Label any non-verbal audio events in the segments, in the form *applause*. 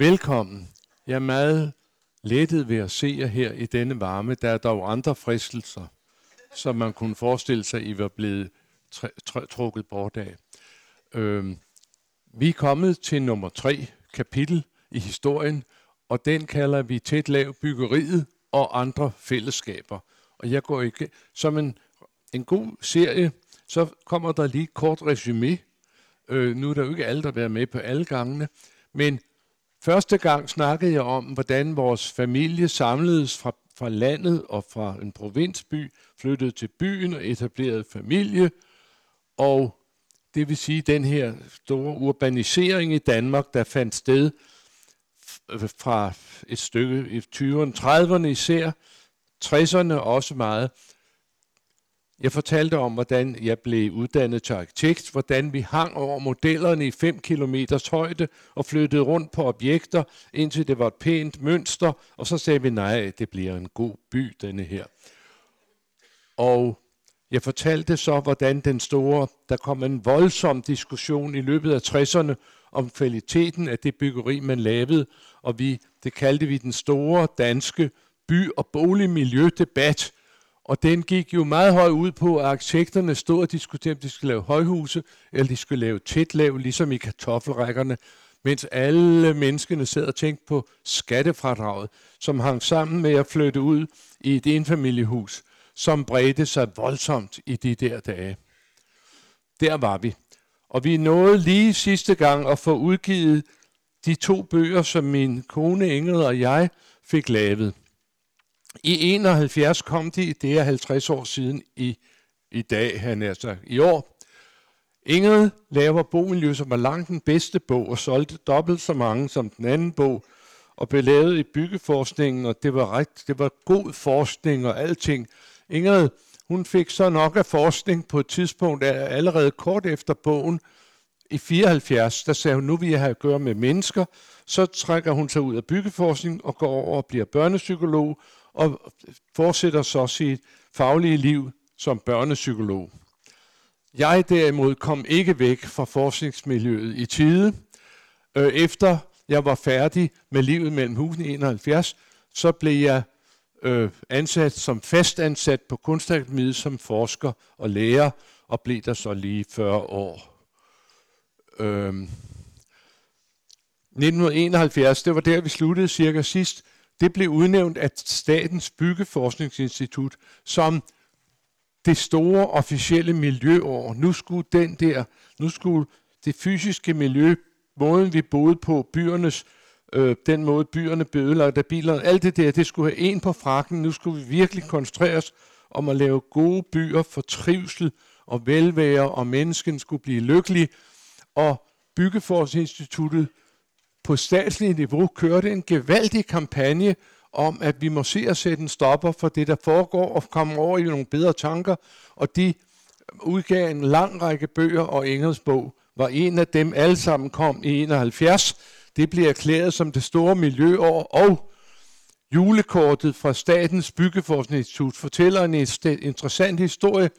Velkommen. Jeg er meget lettet ved at se jer her i denne varme. Der er dog andre fristelser, som man kunne forestille sig, I var blevet trukket bort af. Øhm, vi er kommet til nummer tre kapitel i historien, og den kalder vi tæt lav byggeriet og andre fællesskaber. Og jeg går ikke som en, en god serie, så kommer der lige et kort resume. Øh, nu er der jo ikke alle, der har været med på alle gangene, men første gang snakkede jeg om, hvordan vores familie samledes fra, fra landet og fra en provinsby, flyttede til byen og etablerede familie, og det vil sige den her store urbanisering i Danmark, der fandt sted fra et stykke i 20'erne, 30'erne især, 60'erne også meget. Jeg fortalte om, hvordan jeg blev uddannet til arkitekt, hvordan vi hang over modellerne i 5 km højde og flyttede rundt på objekter, indtil det var et pænt mønster, og så sagde vi, nej, det bliver en god by, denne her. Og jeg fortalte så, hvordan den store, der kom en voldsom diskussion i løbet af 60'erne om kvaliteten af det byggeri, man lavede, og vi, det kaldte vi den store danske by- og boligmiljødebat, og den gik jo meget højt ud på, at arkitekterne stod og diskuterede, om de skulle lave højhuse, eller de skulle lave tæt lav, ligesom i kartoffelrækkerne, mens alle menneskene sad og tænkte på skattefradraget, som hang sammen med at flytte ud i et enfamiliehus som bredte sig voldsomt i de der dage. Der var vi. Og vi nåede lige sidste gang at få udgivet de to bøger, som min kone Ingrid og jeg fik lavet. I 71 kom de, det er 50 år siden i, i dag, han er så i år. Ingrid laver Bomiljø, som var langt den bedste bog, og solgte dobbelt så mange som den anden bog, og blev lavet i byggeforskningen, og det var, ret, det var god forskning og alting. Ingrid, hun fik så nok af forskning på et tidspunkt, allerede kort efter bogen, i 74, der sagde hun, nu vil jeg have at gøre med mennesker. Så trækker hun sig ud af byggeforskning og går over og bliver børnepsykolog, og fortsætter så sit faglige liv som børnepsykolog. Jeg derimod kom ikke væk fra forskningsmiljøet i tide. Øh, efter jeg var færdig med livet mellem husene i 71, så blev jeg øh, ansat som fastansat på Kunstakademiet som forsker og lærer, og blev der så lige 40 år. Øh, 1971, det var der, vi sluttede cirka sidst, det blev udnævnt af Statens Byggeforskningsinstitut som det store officielle miljøår. Nu skulle den der, nu skulle det fysiske miljø, måden vi boede på, byernes øh, den måde byerne blev ødelagt af biler, alt det der, det skulle have en på frakken. Nu skulle vi virkelig koncentrere os om at lave gode byer for trivsel og velvære, og mennesken skulle blive lykkelig. Og Byggeforskningsinstituttet på statsligt niveau kørte en gevaldig kampagne om, at vi må se at sætte en stopper for det, der foregår, og komme over i nogle bedre tanker. Og de udgav en lang række bøger, og Engels bog var en af dem. Alle sammen kom i 71 det blev erklæret som det store miljøår, og julekortet fra Statens Byggeforskningsinstitut fortæller en interessant historie.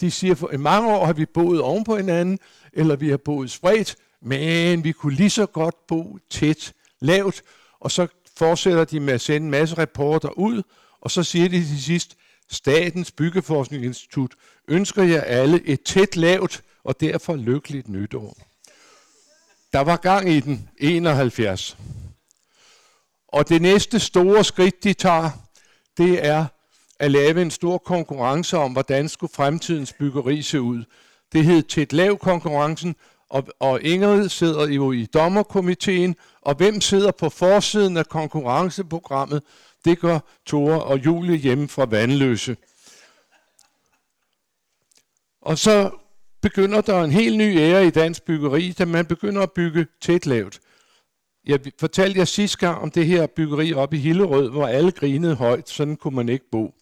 De siger, at i mange år har vi boet oven på hinanden, eller vi har boet spredt, men vi kunne lige så godt bo tæt, lavt, og så fortsætter de med at sende en masse rapporter ud, og så siger de til sidst, Statens Byggeforskningsinstitut ønsker jer alle et tæt lavt og derfor lykkeligt nytår. Der var gang i den 71. Og det næste store skridt, de tager, det er at lave en stor konkurrence om, hvordan skulle fremtidens byggeri se ud. Det hed tæt lav konkurrencen, og, og Ingrid sidder jo i dommerkomiteen, og hvem sidder på forsiden af konkurrenceprogrammet? Det gør Tore og Julie hjemme fra Vandløse. Og så begynder der en helt ny ære i dansk byggeri, da man begynder at bygge tæt lavt. Jeg fortalte jer sidste gang om det her byggeri op i Hillerød, hvor alle grinede højt, sådan kunne man ikke bo.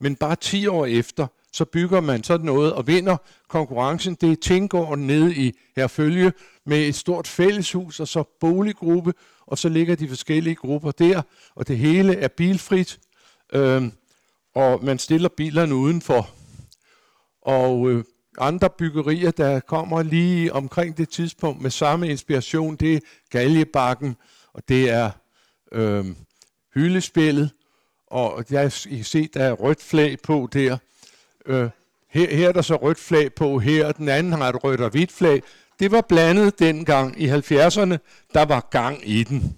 Men bare 10 år efter, så bygger man sådan noget og vinder konkurrencen. Det er Tingården nede i Herfølge med et stort fælleshus og så boliggruppe, og så ligger de forskellige grupper der, og det hele er bilfrit, øh, og man stiller bilerne udenfor. Og øh, andre byggerier, der kommer lige omkring det tidspunkt med samme inspiration, det er Galjebakken, og det er øh, hyldespillet, og jeg I kan se, der er rødt flag på der. Øh, her, her er der så rødt flag på her, og den anden har et rødt og hvidt flag. Det var blandet dengang i 70'erne, der var gang i den.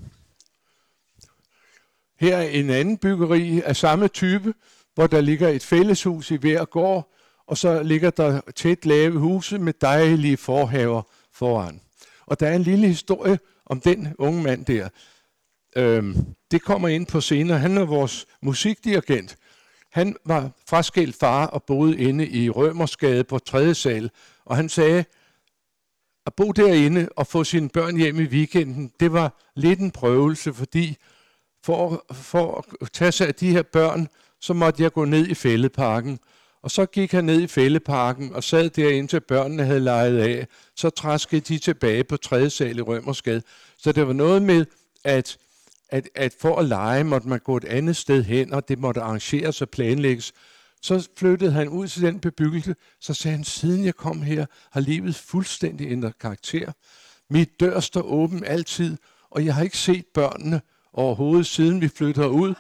Her er en anden byggeri af samme type, hvor der ligger et fælleshus i hver gård, og så ligger der tæt lave huse med dejlige forhaver foran. Og der er en lille historie om den unge mand der. Øhm, det kommer ind på senere. Han er vores musikdirigent. Han var fraskilt far og boede inde i Rømersgade på 3. sal, og han sagde, at bo derinde og få sine børn hjem i weekenden, det var lidt en prøvelse, fordi for, for at tage sig af de her børn, så måtte jeg gå ned i fældeparken. Og så gik han ned i fældeparken og sad der indtil børnene havde leget af. Så træskede de tilbage på 3. sal i Rømersgade. Så det var noget med, at, at, at for at lege måtte man gå et andet sted hen, og det måtte arrangeres og planlægges. Så flyttede han ud til den bebyggelse, så sagde han, siden jeg kom her, har livet fuldstændig ændret karakter. Mit dør står åben altid, og jeg har ikke set børnene overhovedet, siden vi flyttede ud.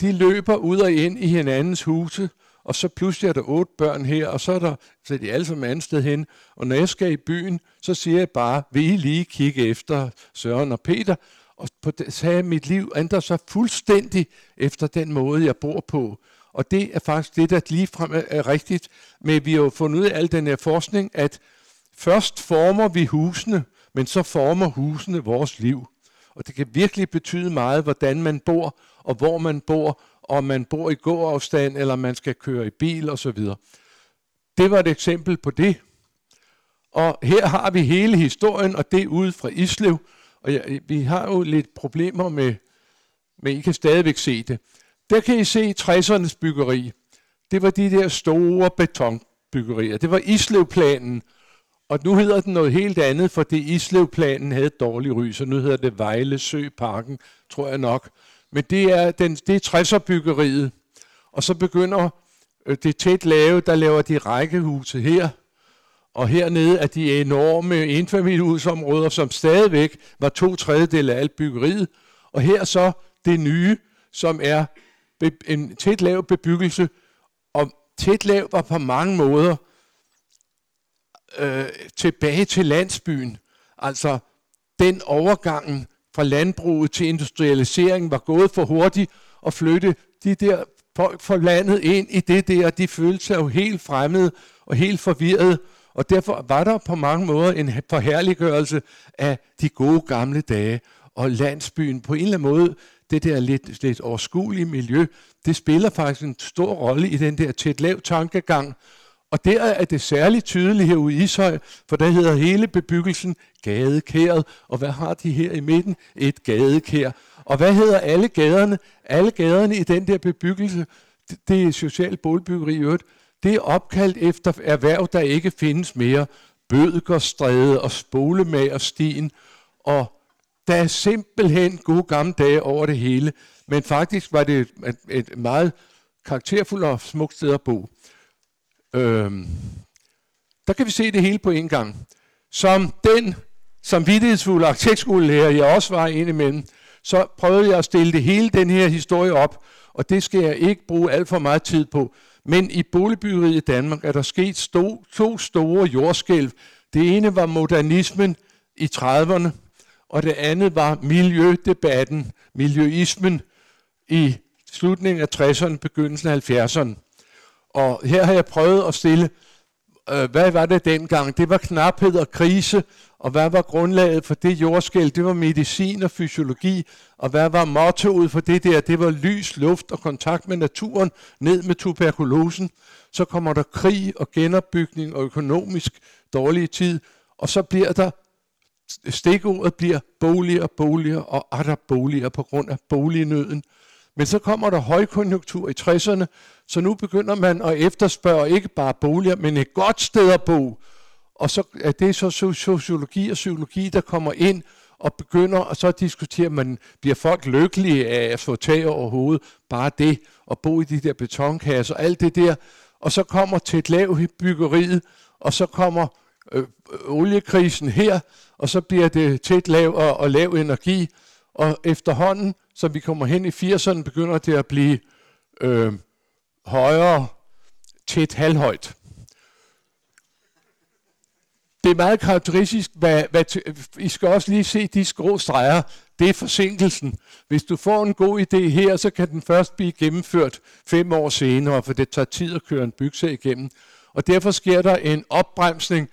De løber ud og ind i hinandens huse, og så pludselig er der otte børn her, og så er, der, så er de alle sammen andet sted hen. Og når jeg skal i byen, så siger jeg bare, vil I lige kigge efter Søren og Peter? Og på det, sagde, at mit liv ændrer sig fuldstændig efter den måde, jeg bor på. Og det er faktisk det, der ligefrem er, er rigtigt. Men vi har jo fundet ud af al den her forskning, at først former vi husene, men så former husene vores liv. Og det kan virkelig betyde meget, hvordan man bor, og hvor man bor, om man bor i gåafstand, eller man skal køre i bil osv. Det var et eksempel på det. Og her har vi hele historien, og det er ude fra Islev. Og ja, vi har jo lidt problemer med, men I kan stadigvæk se det. Der kan I se 60'ernes byggeri. Det var de der store betonbyggerier. Det var Islevplanen. Og nu hedder den noget helt andet, fordi Islevplanen havde dårlig ry, så nu hedder det Vejle Søparken, tror jeg nok. Men det er, den, det er 60'er byggeriet. Og så begynder øh, det tæt lave, der laver de rækkehuse her. Og hernede er de enorme enfamiliehusområder, som stadigvæk var to tredjedel af alt byggeriet. Og her så det nye, som er en tæt lav bebyggelse. Og tæt lav var på mange måder øh, tilbage til landsbyen. Altså den overgangen fra landbruget til industrialiseringen var gået for hurtigt og flytte de der folk fra landet ind i det der, de følte sig jo helt fremmede og helt forvirrede, og derfor var der på mange måder en forherliggørelse af de gode gamle dage, og landsbyen på en eller anden måde, det der lidt, lidt overskuelige miljø, det spiller faktisk en stor rolle i den der tæt lav tankegang, og der er det særligt tydeligt herude i Ishøj, for der hedder hele bebyggelsen gadekæret. Og hvad har de her i midten? Et gadekær. Og hvad hedder alle gaderne? Alle gaderne i den der bebyggelse, det er socialt boligbyggeri i øvrigt, det er opkaldt efter erhverv, der ikke findes mere. Bødgerstræde og Spolemagerstien. Og der er simpelthen gode gamle dage over det hele. Men faktisk var det et, et meget karakterfuldt og smukt sted at bo. Øhm, der kan vi se det hele på en gang. Som den samvittighedsfulde arkitektskolelærer, jeg også var indimellem, så prøvede jeg at stille det hele den her historie op, og det skal jeg ikke bruge alt for meget tid på. Men i boligbyggeriet i Danmark er der sket sto, to store jordskælv. Det ene var modernismen i 30'erne, og det andet var miljødebatten, miljøismen i slutningen af 60'erne, begyndelsen af 70'erne. Og her har jeg prøvet at stille, øh, hvad var det dengang? Det var knaphed og krise, og hvad var grundlaget for det jordskæld? Det var medicin og fysiologi, og hvad var mottoet for det der? Det var lys, luft og kontakt med naturen, ned med tuberkulosen. Så kommer der krig og genopbygning og økonomisk dårlig tid, og så bliver der, stikordet bliver boliger, boliger og atter boliger på grund af bolignøden. Men så kommer der højkonjunktur i 60'erne, så nu begynder man at efterspørge ikke bare boliger, men et godt sted at bo. Og så er det så sociologi og psykologi, der kommer ind og begynder, og så diskuterer man, bliver folk lykkelige af at få tag over hovedet, bare det, og bo i de der betonkasser, alt det der. Og så kommer til et lav byggeriet, og så kommer øh, øh, oliekrisen her, og så bliver det til et lav og, og lav energi, Og efterhånden, som vi kommer hen i 80'erne, begynder det at blive øh, højere til et halvhøjt. Det er meget karakteristisk, hvad, hvad I skal også lige se de skrå streger, det er forsinkelsen. Hvis du får en god idé her, så kan den først blive gennemført fem år senere, for det tager tid at køre en bygse igennem. Og derfor sker der en opbremsning.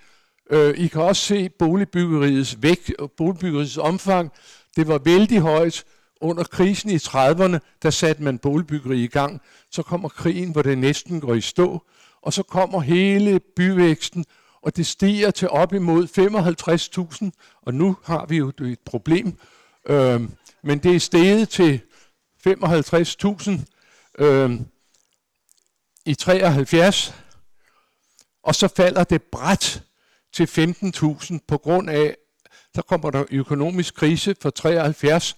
Øh, I kan også se boligbyggeriets vægt, boligbyggeriets omfang. Det var vældig højt under krisen i 30'erne, der satte man boligbyggeri i gang. Så kommer krigen, hvor det næsten går i stå, og så kommer hele byvæksten, og det stiger til op imod 55.000, og nu har vi jo et problem, øh, men det er steget til 55.000 øh, i 73, og så falder det bræt til 15.000 på grund af, der kommer der økonomisk krise for 73.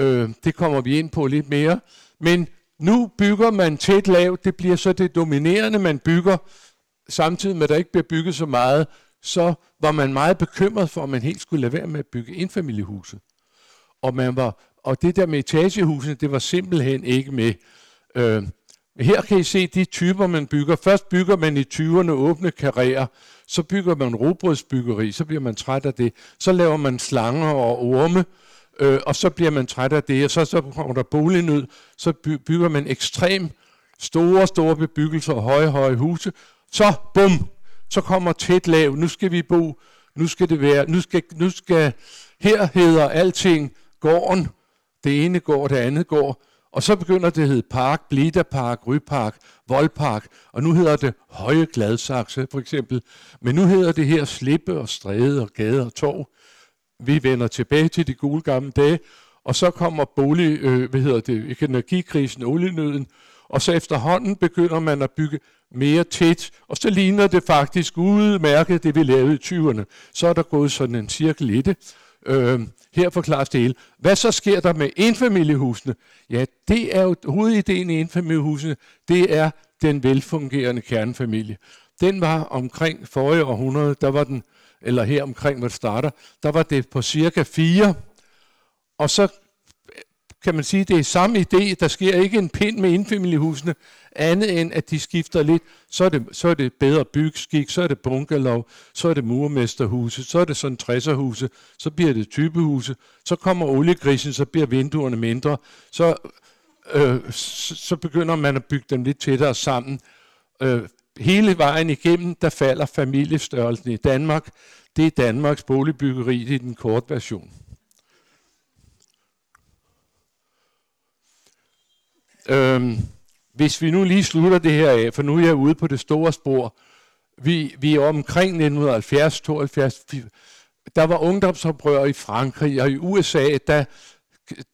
Øh, det kommer vi ind på lidt mere. Men nu bygger man tæt lavt. Det bliver så det dominerende, man bygger. Samtidig med, at der ikke bliver bygget så meget, så var man meget bekymret for, at man helt skulle lade være med at bygge indfamiliehuse. Og, man var, og det der med etagehusene, det var simpelthen ikke med. Øh, her kan I se de typer, man bygger. Først bygger man i 20'erne åbne karrierer, så bygger man robrødsbyggeri, så bliver man træt af det. Så laver man slanger og orme, øh, og så bliver man træt af det, og så, så kommer der bolignød, så by, bygger man ekstrem store, store bebyggelser og høje, høje huse. Så, bum, så kommer tæt lav, nu skal vi bo, nu skal det være, nu skal, nu skal her hedder alting gården, det ene går, det andet går, og så begynder det at hedde Park, Blida Park, Rypark, Voldpark, og nu hedder det Høje Gladsaxe for eksempel. Men nu hedder det her Slippe og Stræde og Gade og Torv. Vi vender tilbage til de gule gamle dage, og så kommer bolig, øh, hvad hedder det, energikrisen, olienøden, og så efterhånden begynder man at bygge mere tæt, og så ligner det faktisk udmærket, det vi lavede i 20'erne. Så er der gået sådan en cirkel i det. Øh, her forklares det hele. Hvad så sker der med enfamiliehusene? Ja, det er jo hovedideen i enfamiliehusene, det er den velfungerende kernefamilie. Den var omkring forrige århundrede, der var den, eller her omkring, hvor det starter, der var det på cirka 4. og så kan man sige, det er samme idé. Der sker ikke en pind med indfamiliehusene, andet end at de skifter lidt. Så er det, så er det bedre byggeskik, så er det bungalow, så er det murmesterhuse, så er det sådan 60'erhuse, så bliver det typehuse, så kommer oliegrisen, så bliver vinduerne mindre, så, øh, så, så begynder man at bygge dem lidt tættere sammen. Øh, hele vejen igennem, der falder familiestørrelsen i Danmark. Det er Danmarks boligbyggeri, det er den korte version. Øhm, hvis vi nu lige slutter det her af, for nu er jeg ude på det store spor. Vi, vi er omkring 1970-72. Der var ungdomsoprør i Frankrig, og i USA, der,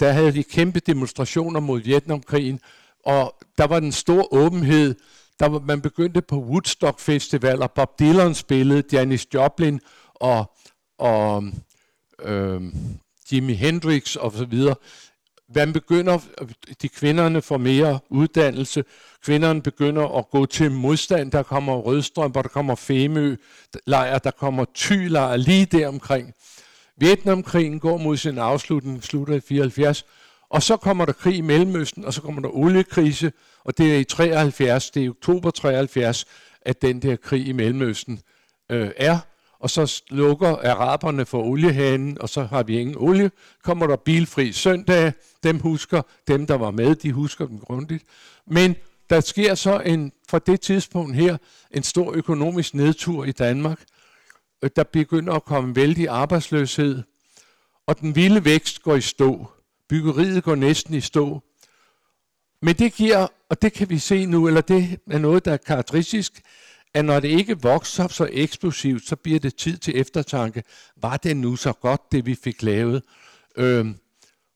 der havde de kæmpe demonstrationer mod Vietnamkrigen, og der var den stor åbenhed. Der var, man begyndte på Woodstock Festival, og Bob Dylan spillede, Janis Joplin og, og øh, Jimi Hendrix og så videre. Man begynder, de kvinderne får mere uddannelse, kvinderne begynder at gå til modstand, der kommer Rødstrømper, der kommer Femø lejr, der kommer Thy lejr, lige der omkring. Vietnamkrigen går mod sin afslutning, slutter i 74, og så kommer der krig i Mellemøsten, og så kommer der oliekrise, og det er i 73, det er i oktober 73, at den der krig i Mellemøsten øh, er og så lukker araberne for oliehanen, og så har vi ingen olie. Kommer der bilfri søndag, dem husker, dem der var med, de husker dem grundigt. Men der sker så en, fra det tidspunkt her en stor økonomisk nedtur i Danmark. Øh, der begynder at komme vældig arbejdsløshed, og den vilde vækst går i stå. Byggeriet går næsten i stå. Men det giver, og det kan vi se nu, eller det er noget, der er karakteristisk, at når det ikke vokser så eksplosivt, så bliver det tid til eftertanke. Var det nu så godt, det vi fik lavet? Øhm,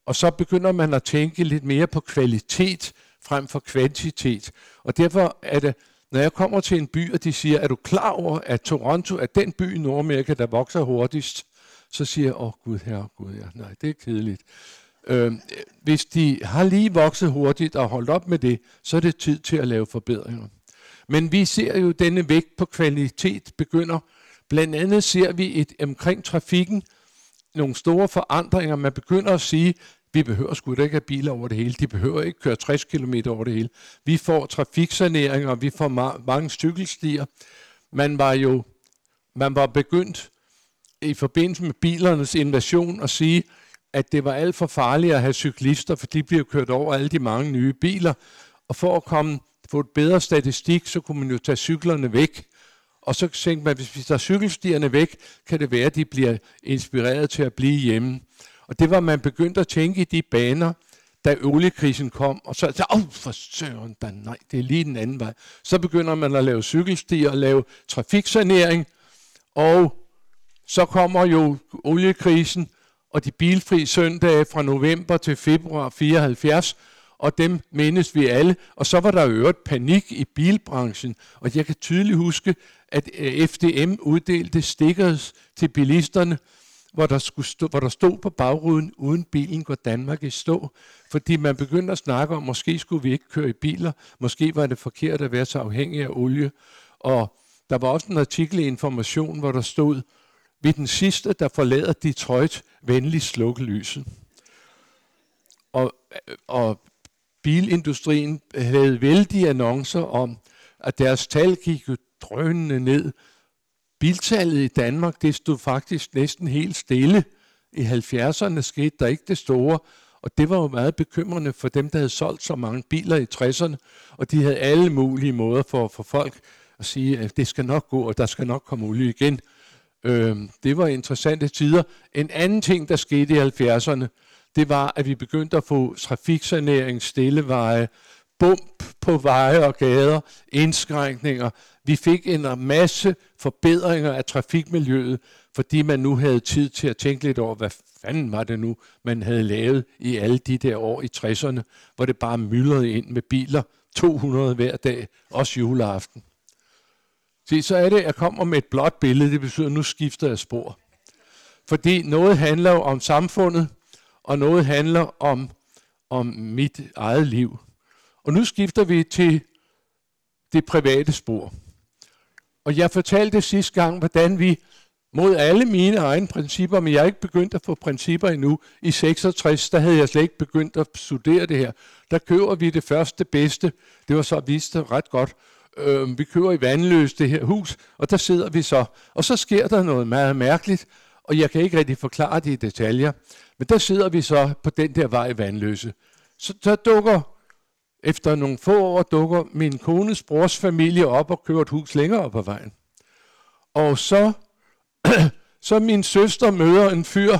og så begynder man at tænke lidt mere på kvalitet frem for kvantitet. Og derfor er det, når jeg kommer til en by, og de siger, er du klar over, at Toronto er den by i Nordamerika, der vokser hurtigst? Så siger jeg, åh oh, gud herre gud ja, nej, det er kedeligt. Øh, hvis de har lige vokset hurtigt og holdt op med det, så er det tid til at lave forbedringer. Men vi ser jo denne vægt på kvalitet begynder. Blandt andet ser vi et, omkring trafikken nogle store forandringer. Man begynder at sige, Vi behøver sgu da ikke have biler over det hele. De behøver ikke køre 60 km over det hele. Vi får trafiksaneringer, vi får ma- mange cykelstier. Man var jo man var begyndt i forbindelse med bilernes invasion at sige, at det var alt for farligt at have cyklister, for de bliver kørt over alle de mange nye biler. Og for at komme få et bedre statistik, så kunne man jo tage cyklerne væk. Og så tænkte man, hvis vi tager cykelstierne væk, kan det være, at de bliver inspireret til at blive hjemme. Og det var man begyndt at tænke i de baner, da oliekrisen kom, og så, åh, for søren da, nej, det er lige den anden vej. Så begynder man at lave cykelstier og lave trafiksanering, og så kommer jo oliekrisen og de bilfri søndage fra november til februar 74, og dem mindes vi alle. Og så var der øvrigt panik i bilbranchen, og jeg kan tydeligt huske, at øh, FDM uddelte stickers til bilisterne, hvor der, skulle stå, hvor der stod på bagruden, uden bilen går Danmark i stå. Fordi man begyndte at snakke om, måske skulle vi ikke køre i biler, måske var det forkert at være så afhængig af olie. Og der var også en artikel i Information, hvor der stod, vi den sidste, der forlader Detroit, venligst slukke lyset. Og, og bilindustrien havde vældige annoncer om, at deres tal gik jo drønende ned. Biltallet i Danmark, det stod faktisk næsten helt stille. I 70'erne skete der ikke det store, og det var jo meget bekymrende for dem, der havde solgt så mange biler i 60'erne, og de havde alle mulige måder for at få folk at sige, at det skal nok gå, og der skal nok komme olie igen. Øh, det var interessante tider. En anden ting, der skete i 70'erne, det var, at vi begyndte at få trafiksanering, stilleveje, bump på veje og gader, indskrænkninger. Vi fik en masse forbedringer af trafikmiljøet, fordi man nu havde tid til at tænke lidt over, hvad fanden var det nu, man havde lavet i alle de der år i 60'erne, hvor det bare myldrede ind med biler, 200 hver dag, også juleaften. Se, så er det, at jeg kommer med et blåt billede, det betyder, at nu skifter jeg spor. Fordi noget handler jo om samfundet, og noget handler om, om mit eget liv. Og nu skifter vi til det private spor. Og jeg fortalte sidste gang, hvordan vi mod alle mine egne principper, men jeg er ikke begyndt at få principper endnu. I 66, der havde jeg slet ikke begyndt at studere det her. Der køber vi det første bedste. Det var så vist ret godt øh, vi kører i Vandløs det her hus, og der sidder vi så. Og så sker der noget meget mærkeligt, og jeg kan ikke rigtig forklare det i detaljer, men der sidder vi så på den der vej i Vandløse. Så der dukker, efter nogle få år, dukker min kones brors familie op og kører et hus længere op ad vejen. Og så, *clears throat* så min søster møder en fyr,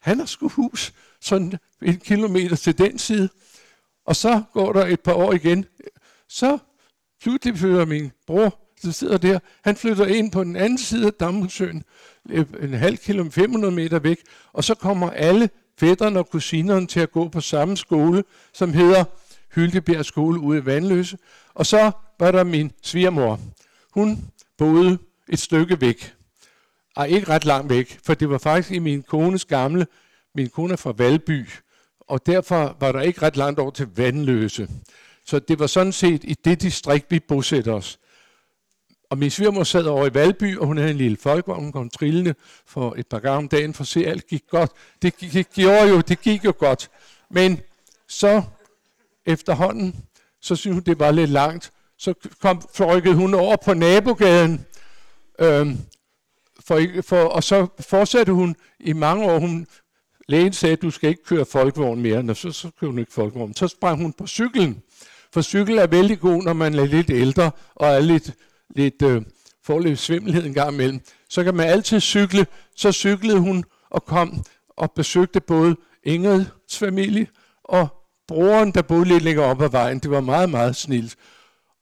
han har sgu hus sådan en kilometer til den side. Og så går der et par år igen, så Pludselig flytter min bror, der sidder der, han flytter ind på den anden side af Damhusøen, øh, en halv kilometer, 500 meter væk, og så kommer alle fætterne og kusinerne til at gå på samme skole, som hedder Hyldebjerg skole ude i Vandløse. Og så var der min svigermor. Hun boede et stykke væk. Ej, ikke ret langt væk, for det var faktisk i min kones gamle, min kone er fra Valby, og derfor var der ikke ret langt over til Vandløse. Så det var sådan set i det distrikt, vi bosatte os. Og min svigermor sad over i Valby, og hun havde en lille folkevogn, hun kom trillende for et par gange om dagen, for at se, at alt gik godt. Det gik, gjorde jo, det gik jo godt. Men så efterhånden, så synes hun, det var lidt langt. Så kom, rykkede hun over på nabogaden, øhm, for, for, og så fortsatte hun i mange år. Hun, lægen sagde, at du skal ikke køre folkevogn mere, og så, så kører hun ikke folkevogn. Så sprang hun på cyklen. For cykel er vældig god, når man er lidt ældre og er lidt, lidt øh, får lidt svimmelhed en gang imellem. Så kan man altid cykle. Så cyklede hun og kom og besøgte både Ingrids familie og broren, der boede lidt længere op ad vejen. Det var meget, meget snilt.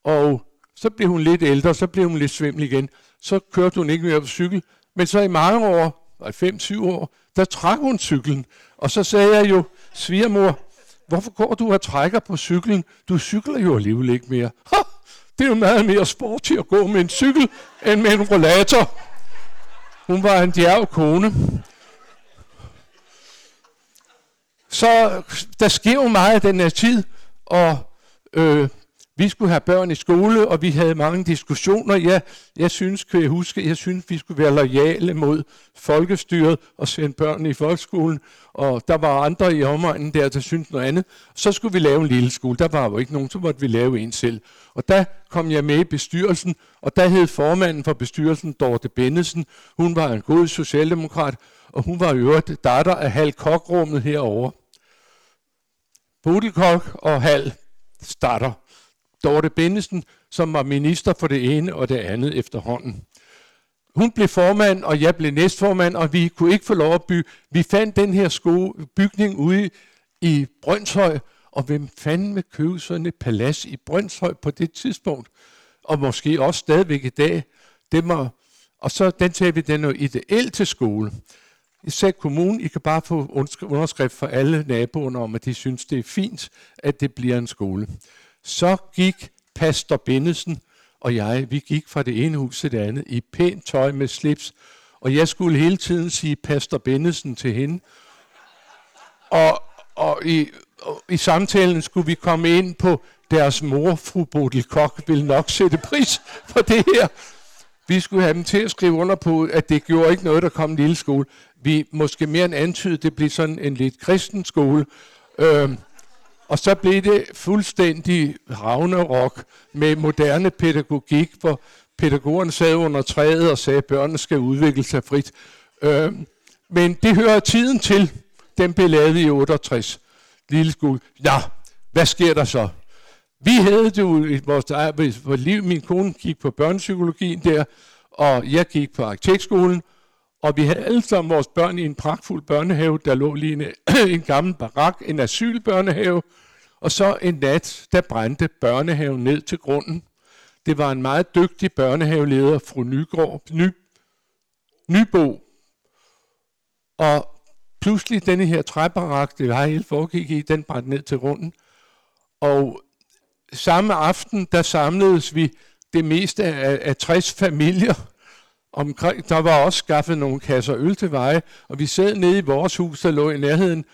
Og så blev hun lidt ældre, så blev hun lidt svimmel igen. Så kørte hun ikke mere på cykel. Men så i mange år, 5-7 år, der trak hun cyklen. Og så sagde jeg jo, svigermor, Hvorfor går du og trækker på cykling? Du cykler jo alligevel ikke mere. Ha! Det er jo meget mere sport at gå med en cykel, end med en rollator. Hun var en djerv kone. Så der sker jo meget i den her tid, og øh, vi skulle have børn i skole, og vi havde mange diskussioner. Ja, jeg synes, kan jeg huske, jeg synes, vi skulle være lojale mod folkestyret og sende børn i folkeskolen. Og der var andre i omegnen der, der syntes noget andet. Så skulle vi lave en lille skole. Der var jo ikke nogen, så måtte vi lave en selv. Og der kom jeg med i bestyrelsen, og der hed formanden for bestyrelsen Dorte Bennesen. Hun var en god socialdemokrat, og hun var i øvrigt datter af Hal Kokrummet herovre. Bodil Kok og Hal starter. Dorte Bennesen, som var minister for det ene og det andet efterhånden. Hun blev formand, og jeg blev næstformand, og vi kunne ikke få lov at bygge. Vi fandt den her skole, bygning ude i Brøndshøj, og hvem fanden med købe sådan et palads i Brøndshøj på det tidspunkt? Og måske også stadigvæk i dag. Det må, og så den tager vi den jo ideelt til skole. I sagde kommunen, I kan bare få underskrift for alle naboerne om, at de synes, det er fint, at det bliver en skole. Så gik Pastor Bennesen og jeg, vi gik fra det ene hus til det andet i pænt tøj med slips, og jeg skulle hele tiden sige Pastor Bennesen til hende. Og, og, i, og i samtalen skulle vi komme ind på deres mor, fru Bodil Kok, ville nok sætte pris på det her. Vi skulle have dem til at skrive under på, at det gjorde ikke noget, der kom en lille skole. Vi måske mere end antydet, det blev sådan en lidt kristen skole. Øh, og så blev det fuldstændig ravnerok med moderne pædagogik, hvor pædagogerne sad under træet og sagde, at børnene skal udvikle sig frit. Øh, men det hører tiden til. Den blev lavet i 68. Lille skole. Ja, hvad sker der så? Vi havde det jo i vores, vores liv. Min kone gik på børnepsykologien der, og jeg gik på arkitektskolen. Og vi havde alle sammen vores børn i en pragtfuld børnehave, der lå lige en, *clears throat* en gammel barak, en asylbørnehave, og så en nat, der brændte børnehaven ned til grunden. Det var en meget dygtig børnehaveleder, fru Nygård, Ny, Nybo. Og pludselig denne her træbarak, det var helt foregik i, den brændte ned til grunden. Og samme aften, der samledes vi det meste af, af 60 familier omkring. Der var også skaffet nogle kasser øl til veje, og vi sad nede i vores hus, der lå i nærheden,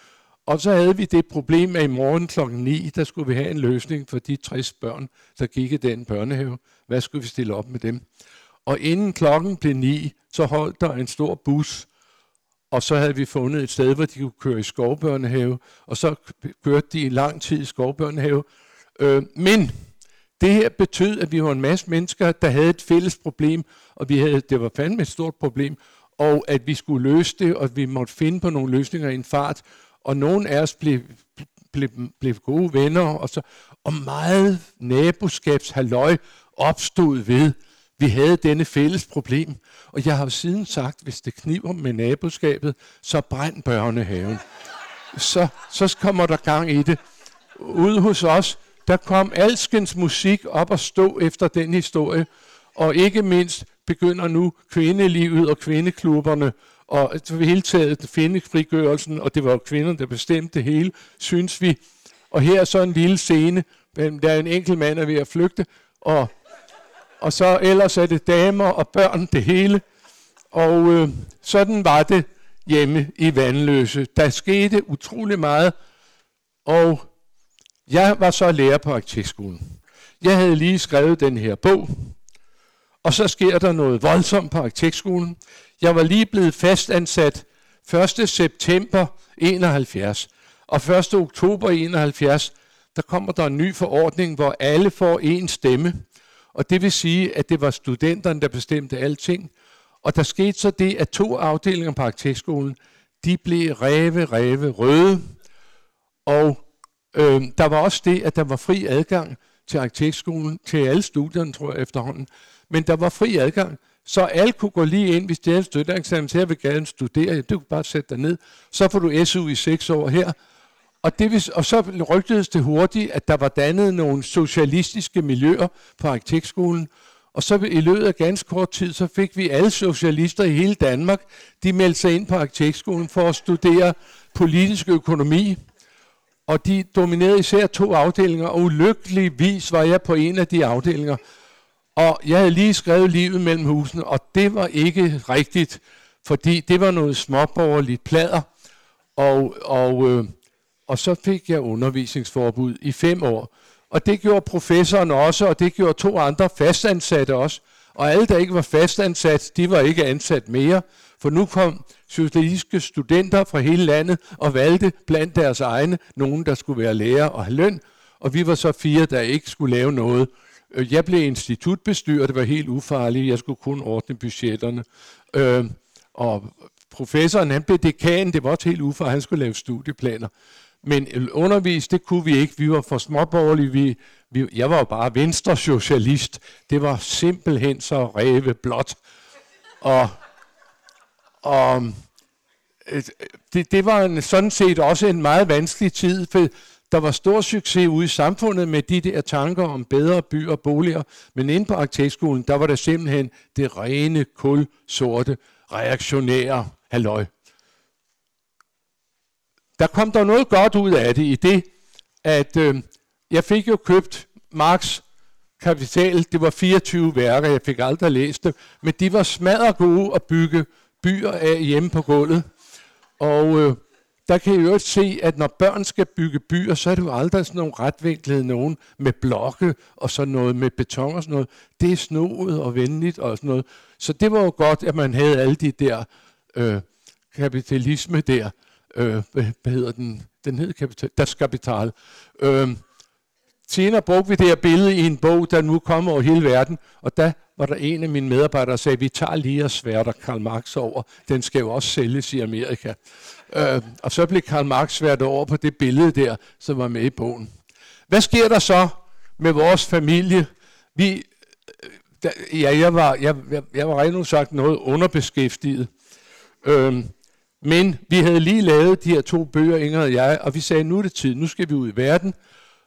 og så havde vi det problem, at i morgen kl. 9, der skulle vi have en løsning for de 60 børn, der gik i den børnehave. Hvad skulle vi stille op med dem? Og inden klokken blev 9, så holdt der en stor bus, og så havde vi fundet et sted, hvor de kunne køre i skovbørnehave, og så kørte de i lang tid i skovbørnehave. Øh, men det her betød, at vi var en masse mennesker, der havde et fælles problem, og vi havde, det var fandme et stort problem, og at vi skulle løse det, og vi måtte finde på nogle løsninger i en fart, og nogle af os blev, blev, blev gode venner, og, så, og meget naboskabshalløj opstod ved, vi havde denne fælles problem. Og jeg har siden sagt, hvis det kniver med naboskabet, så brænd børnehaven. Så, så kommer der gang i det. Ude hos os, der kom alskens musik op og stå efter den historie, og ikke mindst begynder nu kvindelivet og kvindeklubberne og det hele taget frigørelsen, og det var kvinder, der bestemte det hele, synes vi. Og her er så en lille scene, der er en enkelt mand, der er ved at flygte, og, og så ellers er det damer og børn, det hele. Og øh, sådan var det hjemme i Vandløse. Der skete utrolig meget, og jeg var så lærer på arkitektskolen. Jeg havde lige skrevet den her bog, og så sker der noget voldsomt på arkitektskolen. Jeg var lige blevet fastansat 1. september 71, og 1. oktober 71, der kommer der en ny forordning, hvor alle får én stemme. Og det vil sige, at det var studenterne, der bestemte alting. Og der skete så det, at to afdelinger på arkitektskolen, de blev ræve, ræve, røde. Og øh, der var også det, at der var fri adgang til arkitektskolen, til alle studierne, tror jeg efterhånden. Men der var fri adgang. Så alle kunne gå lige ind, hvis de havde en støtteeksamen, så jeg vil gerne studere, du kan bare sætte dig ned. Så får du SU i seks år her. Og, det vil, og så rygtedes det hurtigt, at der var dannet nogle socialistiske miljøer på arkitektskolen, og så i løbet af ganske kort tid, så fik vi alle socialister i hele Danmark, de meldte sig ind på arkitektskolen for at studere politisk økonomi. Og de dominerede især to afdelinger, og ulykkeligvis var jeg på en af de afdelinger. Og jeg havde lige skrevet livet mellem husene, og det var ikke rigtigt, fordi det var noget småborgerligt plader. Og, og, øh, og så fik jeg undervisningsforbud i fem år. Og det gjorde professoren også, og det gjorde to andre fastansatte også. Og alle, der ikke var fastansat, de var ikke ansat mere, for nu kom socialistiske studenter fra hele landet og valgte blandt deres egne nogen, der skulle være lærer og have løn, og vi var så fire, der ikke skulle lave noget. Øh, jeg blev institutbestyrer, det var helt ufarligt, jeg skulle kun ordne budgetterne. Øh, og professoren, han blev dekan, det var også helt ufarligt, han skulle lave studieplaner. Men øh, undervis, det kunne vi ikke. Vi var for småborgerlige. Vi, vi, jeg var jo bare venstresocialist. Det var simpelthen så ræve blot. Og, og øh, det, det var en, sådan set også en meget vanskelig tid, for der var stor succes ude i samfundet med de der tanker om bedre byer og boliger, men inde på arkitektskolen, der var der simpelthen det rene, kul, sorte, reaktionære halløj. Der kom der noget godt ud af det i det, at øh, jeg fik jo købt Marx Kapital. Det var 24 værker, jeg fik aldrig læst dem, men de var smadret gode at bygge byer af hjemme på gulvet. Og øh, der kan I jo se, at når børn skal bygge byer, så er det jo aldrig sådan nogle retvinklede nogen med blokke og sådan noget med beton og sådan noget. Det er snoet og venligt og sådan noget. Så det var jo godt, at man havde alle de der øh, kapitalisme der. Øh, hvad hedder den? Den hed kapital, Das Kapital. Øh, senere brugte vi det her billede i en bog, der nu kommer over hele verden, og der var der en af mine medarbejdere, der sagde, vi tager lige og sværter Karl Marx over. Den skal jo også sælges i Amerika. Øh, og så blev Karl Marx svært over på det billede der, som var med i bogen. Hvad sker der så med vores familie? Vi, øh, da, ja, jeg var, jeg, jeg, jeg var rent sagt noget underbeskæftiget. Øh, men vi havde lige lavet de her to bøger, Inger og jeg, og vi sagde, nu er det tid, nu skal vi ud i verden,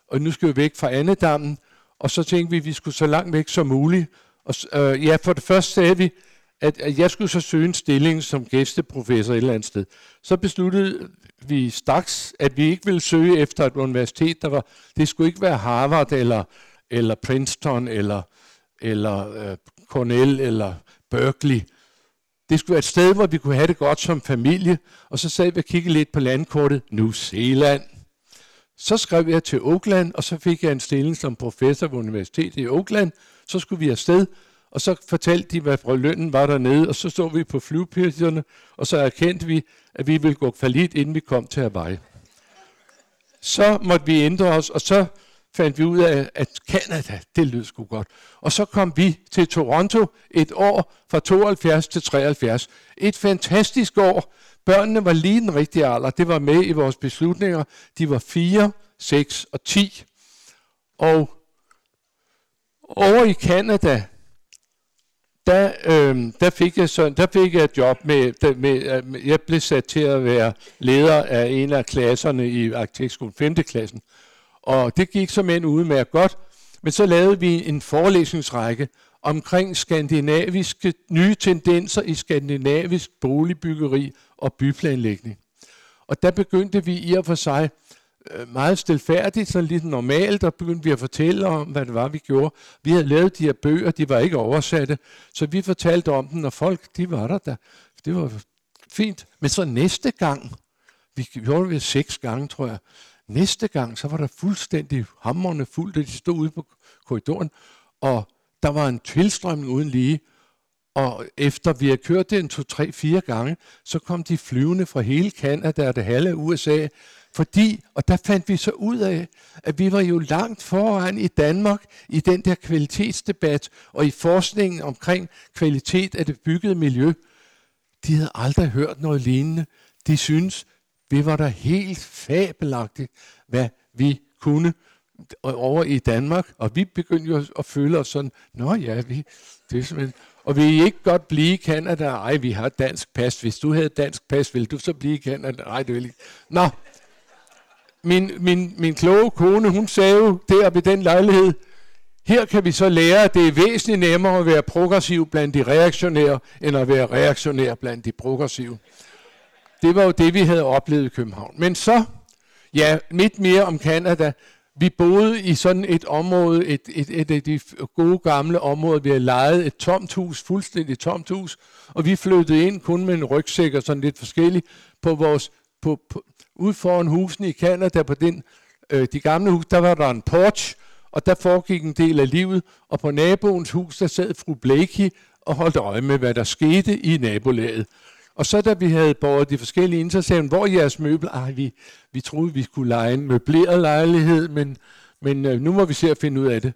og nu skal vi væk fra andedammen, og så tænkte vi, at vi skulle så langt væk som muligt. Og øh, ja, for det første sagde vi, at, at jeg skulle så søge en stilling som gæsteprofessor et eller andet sted. Så besluttede vi straks, at vi ikke ville søge efter et universitet, der var, det skulle ikke være Harvard eller, eller Princeton eller, eller øh, Cornell eller Berkeley. Det skulle være et sted, hvor vi kunne have det godt som familie, og så sad vi og kiggede lidt på landkortet, New Zealand. Så skrev jeg til Oakland, og så fik jeg en stilling som professor ved universitetet i Oakland. Så skulle vi afsted, og så fortalte de, hvad lønnen var dernede, og så stod vi på flyvepirserne, og så erkendte vi, at vi ville gå kvalit, inden vi kom til Hawaii. Så måtte vi ændre os, og så fandt vi ud af, at Canada, det lød sgu godt. Og så kom vi til Toronto et år fra 72 til 73. Et fantastisk år. Børnene var lige den rigtige alder. Det var med i vores beslutninger. De var 4, 6 og 10. Og over i Canada, der, øh, der, fik jeg så, der fik jeg et job med, der, med, med, jeg blev sat til at være leder af en af klasserne i arkitektskolen, 5. klassen. Og det gik som end med godt, men så lavede vi en forelæsningsrække omkring skandinaviske nye tendenser i skandinavisk boligbyggeri og byplanlægning. Og der begyndte vi i og for sig øh, meget stilfærdigt, sådan lidt normalt, og begyndte vi at fortælle om, hvad det var, vi gjorde. Vi havde lavet de her bøger, de var ikke oversatte, så vi fortalte om dem, og folk, de var der da. Det var fint. Men så næste gang, vi gjorde det seks gange, tror jeg, næste gang, så var der fuldstændig hammerne fuldt, da de stod ude på korridoren, og der var en tilstrømning uden lige, og efter vi havde kørt det to, tre, fire gange, så kom de flyvende fra hele Canada og det halve USA, fordi, og der fandt vi så ud af, at vi var jo langt foran i Danmark i den der kvalitetsdebat og i forskningen omkring kvalitet af det byggede miljø. De havde aldrig hørt noget lignende. De synes, det var da helt fabelagtigt, hvad vi kunne over i Danmark, og vi begyndte jo at føle os sådan, nå ja, vi, det er simpelthen, og vil I ikke godt blive i Canada? Ej, vi har dansk pas. Hvis du havde dansk pas, ville du så blive i Canada? Nej, det vil ikke. Nå, min, min, min kloge kone, hun sagde jo der ved den lejlighed, her kan vi så lære, at det er væsentligt nemmere at være progressiv blandt de reaktionære, end at være reaktionær blandt de progressive. Det var jo det, vi havde oplevet i København. Men så, ja, midt mere om Canada, vi boede i sådan et område, et, et, et af de gode gamle områder. Vi havde lejet et tomt hus, fuldstændig tomt hus, og vi flyttede ind kun med en rygsæk og sådan lidt forskelligt på vores, på, på, ud foran husene i Canada, på den, øh, de gamle hus, der var der en porch, og der foregik en del af livet, og på naboens hus, der sad fru Blakey og holdt øje med, hvad der skete i nabolaget. Og så da vi havde båret de forskellige ind, så sagde hun, hvor er jeres møbler? Ej, vi, vi troede, vi skulle lege en møbleret lejlighed, men, men øh, nu må vi se at finde ud af det.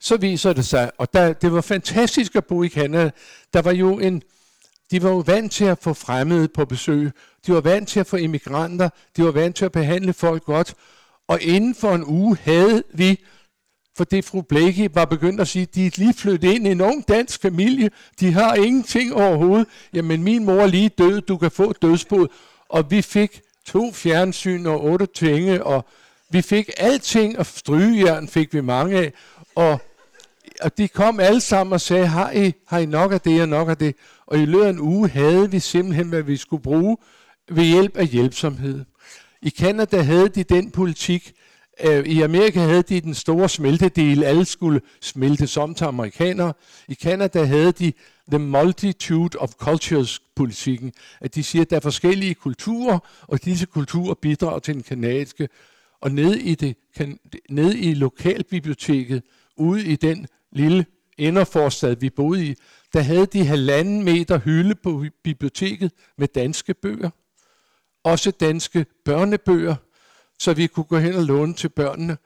Så viser det sig, og der, det var fantastisk at bo i Canada. Der var jo en, de var jo vant til at få fremmede på besøg. De var vant til at få immigranter. De var vant til at behandle folk godt. Og inden for en uge havde vi for det fru Blække var begyndt at sige, de er lige flyttet ind i en ung dansk familie, de har ingenting overhovedet. Jamen min mor er lige død, du kan få dødsbod. Og vi fik to fjernsyn og otte tinge, og vi fik alting, og strygejern fik vi mange af. Og, og de kom alle sammen og sagde, har I, har I nok af det og nok af det? Og i løbet af en uge havde vi simpelthen, hvad vi skulle bruge ved hjælp af hjælpsomhed. I Kanada havde de den politik, Øh, I Amerika havde de den store smeltedel, alle skulle smeltes om til amerikanere. I Canada havde de the multitude of cultures politikken, at de siger, at der er forskellige kulturer, og disse kulturer bidrager til den kanadiske. Og nede i, det, nede i lokalbiblioteket, ude i den lille inderforstad, vi boede i, der havde de halvanden meter hylde på biblioteket med danske bøger. Også danske børnebøger, så vi kunne gå hen og låne til børnene.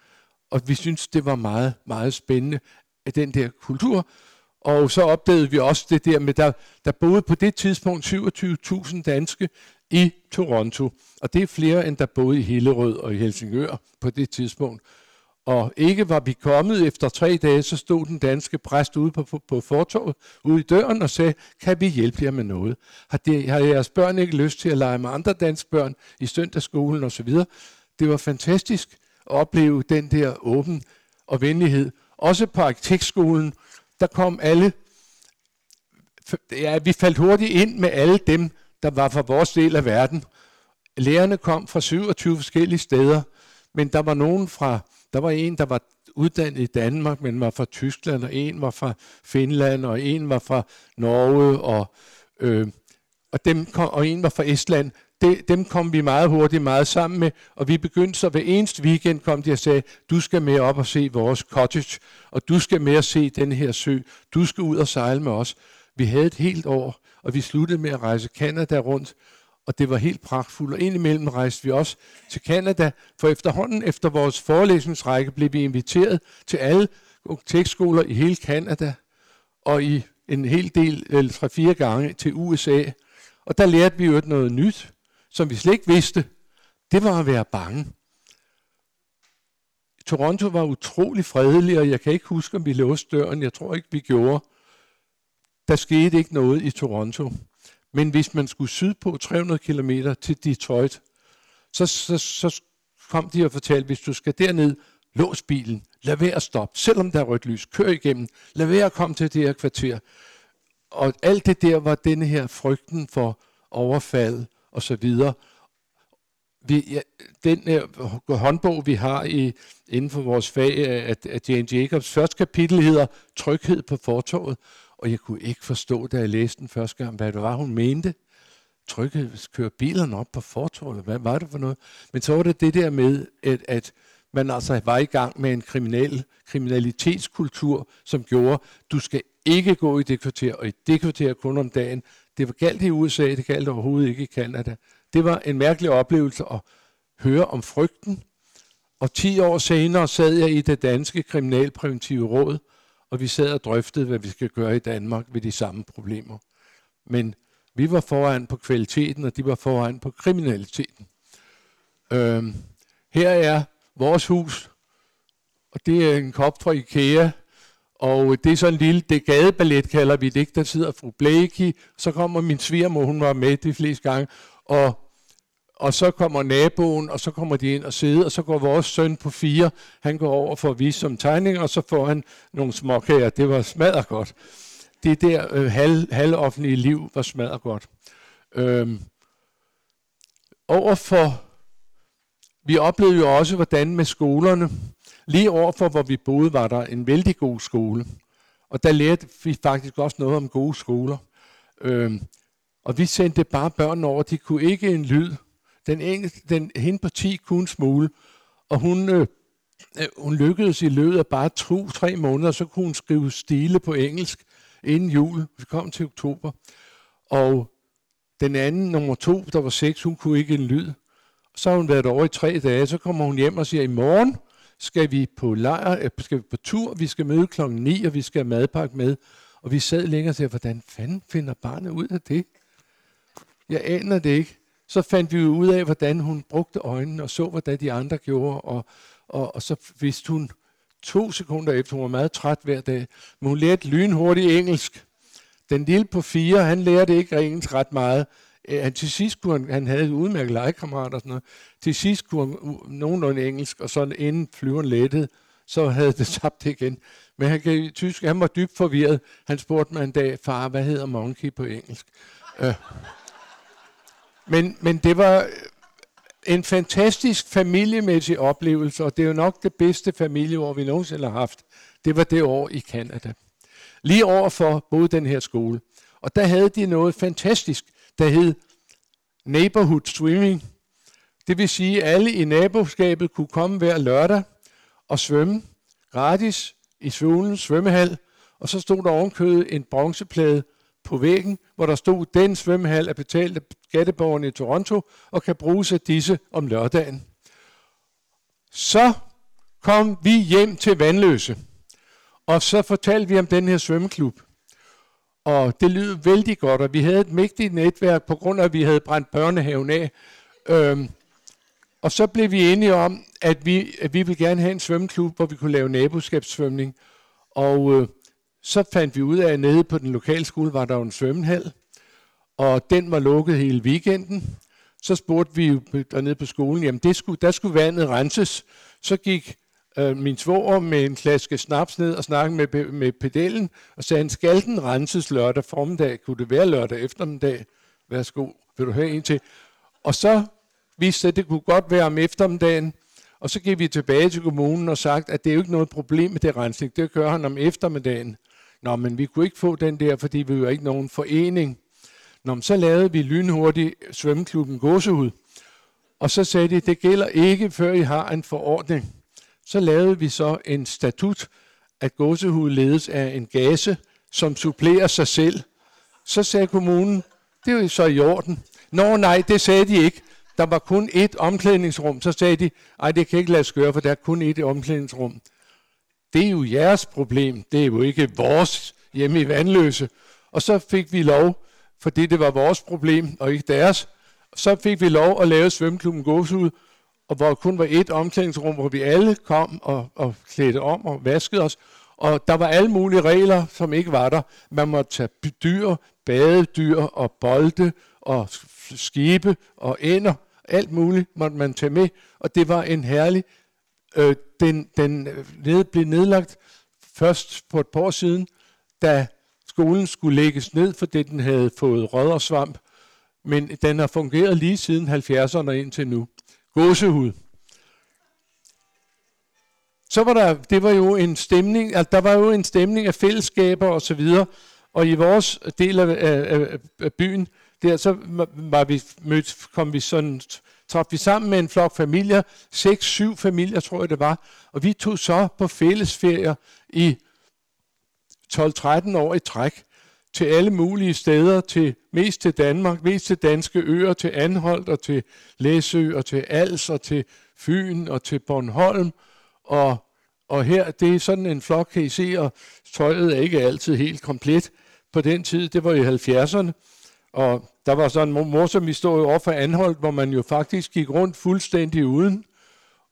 Og vi synes det var meget, meget spændende, af den der kultur. Og så opdagede vi også det der med, der, der boede på det tidspunkt 27.000 danske i Toronto. Og det er flere, end der boede i Hillerød og i Helsingør på det tidspunkt. Og ikke var vi kommet efter tre dage, så stod den danske præst ude på, på, på fortorvet, ude i døren og sagde, kan vi hjælpe jer med noget? Har, det, har jeres børn ikke lyst til at lege med andre danske børn i søndagsskolen osv.? Det var fantastisk at opleve den der åben og venlighed. Også på arkitektskolen, der kom alle, ja, vi faldt hurtigt ind med alle dem, der var fra vores del af verden. Lærerne kom fra 27 forskellige steder, men der var nogen fra, der var en, der var uddannet i Danmark, men var fra Tyskland, og en var fra Finland, og en var fra Norge, og, øh, og, dem kom, og en var fra Estland det, dem kom vi meget hurtigt meget sammen med, og vi begyndte så hver eneste weekend kom de og sagde, du skal med op og se vores cottage, og du skal med og se den her sø, du skal ud og sejle med os. Vi havde et helt år, og vi sluttede med at rejse Kanada rundt, og det var helt pragtfuldt. Og indimellem rejste vi også til Kanada, for efterhånden efter vores forelæsningsrække blev vi inviteret til alle tekstskoler i hele Kanada, og i en hel del, eller tre-fire gange til USA. Og der lærte vi jo noget nyt som vi slet ikke vidste, det var at være bange. Toronto var utrolig fredelig, og jeg kan ikke huske, om vi låste døren. Jeg tror ikke, vi gjorde. Der skete ikke noget i Toronto. Men hvis man skulle sydpå 300 km til Detroit, så, så, så kom de og fortalte, hvis du skal derned, lås bilen, lad være at stoppe, selvom der er rødt lys, kør igennem, lad være at komme til det her kvarter. Og alt det der var denne her frygten for overfald og så videre. Vi, ja, den uh, håndbog, vi har i, inden for vores fag af, af Jane Jacobs, første kapitel hedder Tryghed på fortorvet, og jeg kunne ikke forstå, da jeg læste den første gang, hvad det var, hun mente. Tryghed, køre bilerne op på fortorvet, hvad var det for noget? Men så var det det der med, at, at man altså var i gang med en kriminel, kriminalitetskultur, som gjorde, du skal ikke gå i det kvarter, og i det kvarter kun om dagen. Det var galt i USA, det galt overhovedet ikke i Kanada. Det var en mærkelig oplevelse at høre om frygten. Og 10 år senere sad jeg i det danske kriminalpræventive råd, og vi sad og drøftede, hvad vi skal gøre i Danmark ved de samme problemer. Men vi var foran på kvaliteten, og de var foran på kriminaliteten. Øhm, her er vores hus, og det er en kop fra IKEA, og det er sådan en lille, degadeballet, kalder vi det ikke, der sidder fru Blakey, så kommer min svigermor, hun var med de fleste gange, og, og så kommer naboen, og så kommer de ind og sidder, og så går vores søn på fire, han går over for at vise som tegning, og så får han nogle småkager. Det var smadret godt. Det der øh, halv, halvoffentlige liv var smadret godt. Øhm, overfor, vi oplevede jo også, hvordan med skolerne, Lige overfor, hvor vi boede, var der en vældig god skole. Og der lærte vi faktisk også noget om gode skoler. Øhm, og vi sendte bare børn over, de kunne ikke en lyd. Den, engelske, den hende på 10 kunne en smule, og hun, øh, øh, hun lykkedes i løbet af bare to-tre måneder, så kunne hun skrive stile på engelsk inden jul. Vi kom til oktober. Og den anden, nummer to, der var seks, hun kunne ikke en lyd. Så har hun været over i tre dage, så kommer hun hjem og siger, i morgen skal vi på lejr, øh, skal vi på tur, vi skal møde klokken 9, og vi skal have madpakke med. Og vi sad længere og sagde, hvordan fanden finder barnet ud af det? Jeg aner det ikke. Så fandt vi ud af, hvordan hun brugte øjnene og så, hvordan de andre gjorde. Og, og, og så vidste hun to sekunder efter, hun var meget træt hver dag, men hun lærte lynhurtigt engelsk. Den lille på fire, han lærte ikke engelsk ret meget. Øh, han, til sidst kunne han, han havde et udmærket legekammerat og sådan noget. Til sidst kunne han nogenlunde engelsk, og så inden flyveren lettede, så havde det *laughs* tabt det igen. Men han kan tysk, han var dybt forvirret. Han spurgte mig en dag, far, hvad hedder monkey på engelsk? Øh. Men, men det var øh, en fantastisk familiemæssig oplevelse, og det er jo nok det bedste familieår, vi nogensinde har haft. Det var det år i Kanada. Lige overfor boede den her skole. Og der havde de noget fantastisk, der hed Neighborhood Swimming. Det vil sige, at alle i naboskabet kunne komme hver lørdag og svømme gratis i Svulens svømmehal. Og så stod der ovenkødet en bronzeplade på væggen, hvor der stod, den svømmehal er betalt af skatteborgerne i Toronto og kan bruges af disse om lørdagen. Så kom vi hjem til Vandløse, og så fortalte vi om den her svømmeklub. Og det lyder vældig godt, og vi havde et mægtigt netværk, på grund af, at vi havde brændt børnehaven af. Øhm, og så blev vi enige om, at vi, at vi ville gerne have en svømmeklub, hvor vi kunne lave naboskabssvømning. Og øh, så fandt vi ud af, at nede på den lokale skole var der en svømmehal, og den var lukket hele weekenden. Så spurgte vi dernede på skolen, jamen det skulle, der skulle vandet renses. Så gik øh, min svoger med en flaske snaps ned og snakke med, med pedellen, og sagde, skal den renses lørdag formiddag? Kunne det være lørdag eftermiddag? Værsgo, vil du have en til? Og så viste det, at det kunne godt være om eftermiddagen, og så gik vi tilbage til kommunen og sagt, at det er jo ikke noget problem med det rensning. Det gør han om eftermiddagen. Nå, men vi kunne ikke få den der, fordi vi jo ikke nogen forening. Nå, men så lavede vi lynhurtigt svømmeklubben Gåsehud. Og så sagde de, det gælder ikke, før I har en forordning. Så lavede vi så en statut, at gåsehud ledes af en gase, som supplerer sig selv. Så sagde kommunen, det er jo så i orden. Nå nej, det sagde de ikke. Der var kun et omklædningsrum. Så sagde de, ej, det kan ikke lade skøre, for der er kun et omklædningsrum. Det er jo jeres problem. Det er jo ikke vores hjemme i Vandløse. Og så fik vi lov, fordi det var vores problem og ikke deres, så fik vi lov at lave svømmeklubben Gåsehud, og hvor kun var et omklædningsrum, hvor vi alle kom og, og klædte om og vaskede os. Og der var alle mulige regler, som ikke var der. Man måtte tage dyr, badedyr og bolde og skibe og ender. Alt muligt måtte man tage med. Og det var en herlig... Øh, den den øh, ned, blev nedlagt først på et par år siden, da skolen skulle lægges ned, fordi den havde fået rød og svamp. Men den har fungeret lige siden 70'erne indtil nu gåsehud. Så var der, det var jo en stemning, altså der var jo en stemning af fællesskaber og så videre, og i vores del af, af, af byen, der så var vi mødt, kom vi sådan, trådte vi sammen med en flok familier, seks, syv familier tror jeg det var, og vi tog så på fællesferier i 12-13 år i træk til alle mulige steder, til mest til Danmark, mest til danske øer, til Anholdt og til Læsø og til Als og til Fyn og til Bornholm. Og, og her, det er sådan en flok, kan I se, og tøjet er ikke altid helt komplet. På den tid, det var i 70'erne, og der var sådan en morsom historie over for Anholdt, hvor man jo faktisk gik rundt fuldstændig uden.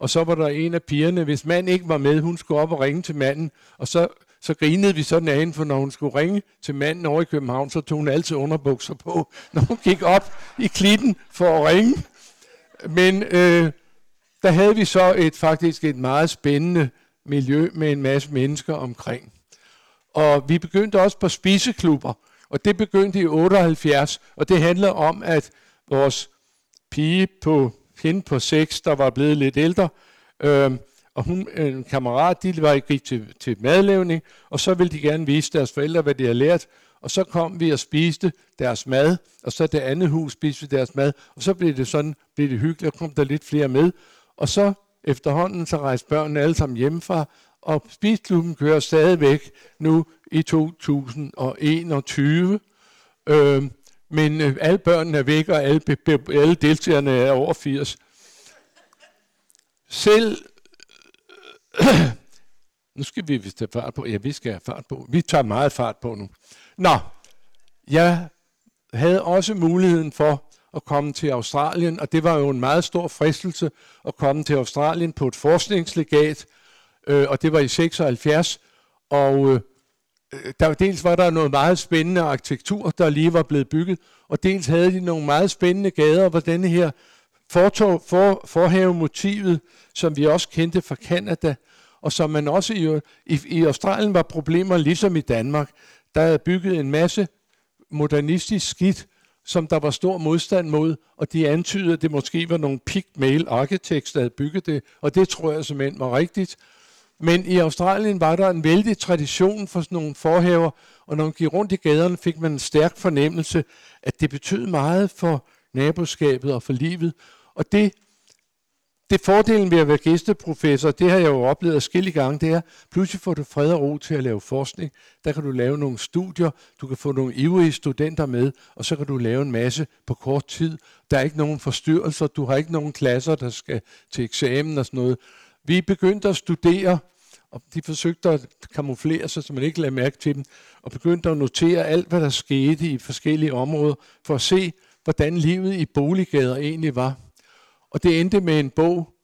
Og så var der en af pigerne, hvis mand ikke var med, hun skulle op og ringe til manden, og så så grinede vi sådan af hende, for når hun skulle ringe til manden over i København, så tog hun altid underbukser på, *laughs* når hun gik op i klitten for at ringe. Men øh, der havde vi så et faktisk et meget spændende miljø med en masse mennesker omkring. Og vi begyndte også på spiseklubber, og det begyndte i 78, og det handler om, at vores pige på hende på 6, der var blevet lidt ældre, øh, og hun, en kammerat, de var gik til, til madlavning, og så ville de gerne vise deres forældre, hvad de havde lært. Og så kom vi og spiste deres mad, og så det andet hus spiste vi deres mad, og så blev det sådan, blev det hyggeligt, og kom der lidt flere med. Og så efterhånden så rejste børnene alle sammen hjemmefra, og spisklubben kører stadigvæk nu i 2021. Øh, men øh, alle børnene er væk, og alle, alle deltagerne er over 80. Selv, *clears throat* nu skal vi vist have fart på. Ja, vi skal have fart på. Vi tager meget fart på nu. Nå, jeg havde også muligheden for at komme til Australien, og det var jo en meget stor fristelse at komme til Australien på et forskningslegat, øh, og det var i 76, og øh, der, dels var der noget meget spændende arkitektur, der lige var blevet bygget, og dels havde de nogle meget spændende gader, hvor denne her fortog, for, forhavemotivet, som vi også kendte fra Kanada, og som man også i, i, i Australien var problemer, ligesom i Danmark. Der er bygget en masse modernistisk skidt, som der var stor modstand mod, og de antydede, at det måske var nogle pigmail architects, der havde bygget det, og det tror jeg simpelthen var rigtigt. Men i Australien var der en vældig tradition for sådan nogle forhaver, og når man gik rundt i gaderne, fik man en stærk fornemmelse, at det betød meget for naboskabet og for livet. Og det det fordelen ved at være gæsteprofessor, det har jeg jo oplevet skille gange, det er, pludselig får du fred og ro til at lave forskning. Der kan du lave nogle studier, du kan få nogle ivrige studenter med, og så kan du lave en masse på kort tid. Der er ikke nogen forstyrrelser, du har ikke nogen klasser, der skal til eksamen og sådan noget. Vi begyndte at studere, og de forsøgte at kamuflere sig, så man ikke lagde mærke til dem, og begyndte at notere alt, hvad der skete i forskellige områder, for at se, hvordan livet i boliggader egentlig var. Og det endte med en bog,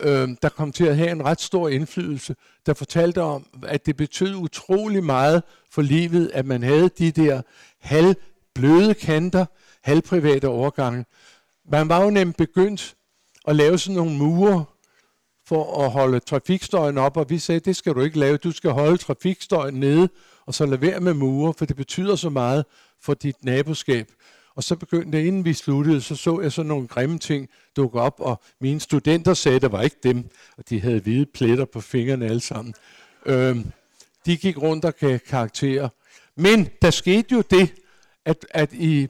øh, der kom til at have en ret stor indflydelse, der fortalte om, at det betød utrolig meget for livet, at man havde de der halvbløde kanter, halvprivate overgange. Man var jo nemt begyndt at lave sådan nogle mure for at holde trafikstøjen op, og vi sagde, det skal du ikke lave, du skal holde trafikstøjen nede, og så lade være med mure, for det betyder så meget for dit naboskab. Og så begyndte inden vi sluttede, så så jeg sådan nogle grimme ting dukke op, og mine studenter sagde, at det var ikke dem, og de havde hvide pletter på fingrene alle sammen. Øhm, de gik rundt og gav karakterer. Men der skete jo det, at, at i,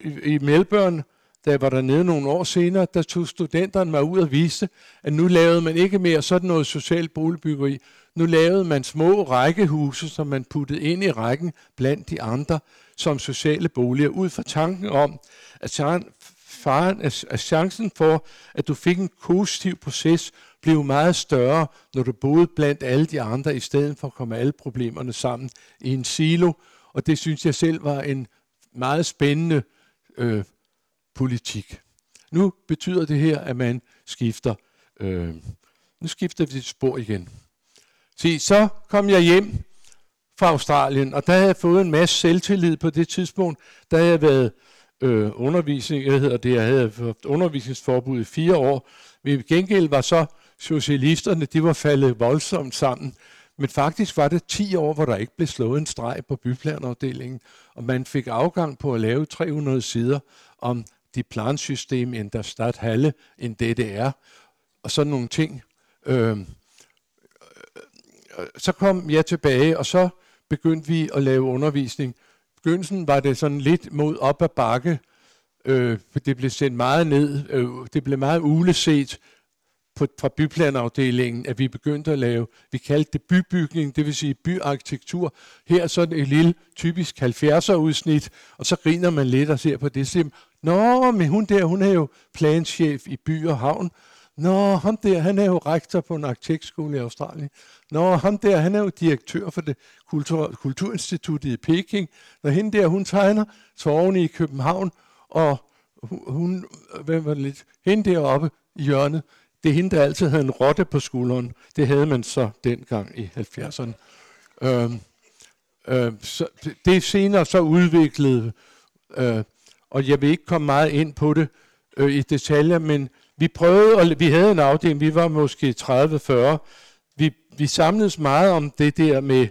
i, i Melbourne, da jeg var dernede nogle år senere, der tog studenterne mig ud og viste, at nu lavede man ikke mere sådan noget socialt boligbyggeri. Nu lavede man små rækkehuse, som man puttede ind i rækken blandt de andre som sociale boliger, ud fra tanken om, at faren, at chancen for, at du fik en positiv proces, blev meget større, når du boede blandt alle de andre, i stedet for at komme alle problemerne sammen i en silo. Og det synes jeg selv var en meget spændende øh, politik. Nu betyder det her, at man skifter. Øh, nu skifter vi spor igen. Se, så kom jeg hjem fra Australien, og der havde jeg fået en masse selvtillid på det tidspunkt. Der havde jeg været øh, undervisning, jeg hedder det, jeg havde haft undervisningsforbud i fire år. Men gengæld var så socialisterne, de var faldet voldsomt sammen. Men faktisk var det 10 år, hvor der ikke blev slået en streg på byplanafdelingen, og man fik afgang på at lave 300 sider om de plansystem in der Stadthalle, en DDR, og sådan nogle ting. Øhm, øh, øh, så kom jeg tilbage, og så begyndte vi at lave undervisning. Begyndelsen var det sådan lidt mod op ad bakke. Øh, det blev sendt meget ned. Øh, det blev meget uleset på, fra byplanafdelingen, at vi begyndte at lave, vi kaldte det bybygning, det vil sige byarkitektur. Her er sådan et lille typisk 70'er udsnit, og så griner man lidt og ser på det. Så Nå, men hun der, hun er jo planchef i by og havn. Nå, ham der, han er jo rektor på en arkitektskole i Australien. Nå, ham der, han er jo direktør for det kultur, Kulturinstituttet i Peking. Når hende der, hun tegner tårne i København, og hun, hvem var det lidt, hende deroppe i hjørnet, det er hende, der altid havde en rotte på skulderen. Det havde man så dengang i 70'erne. Øhm, øhm, så det er senere så udviklet, øh, og jeg vil ikke komme meget ind på det øh, i detaljer, men vi prøvede, og vi havde en afdeling, vi var måske 30-40, vi, vi samledes meget om det der med,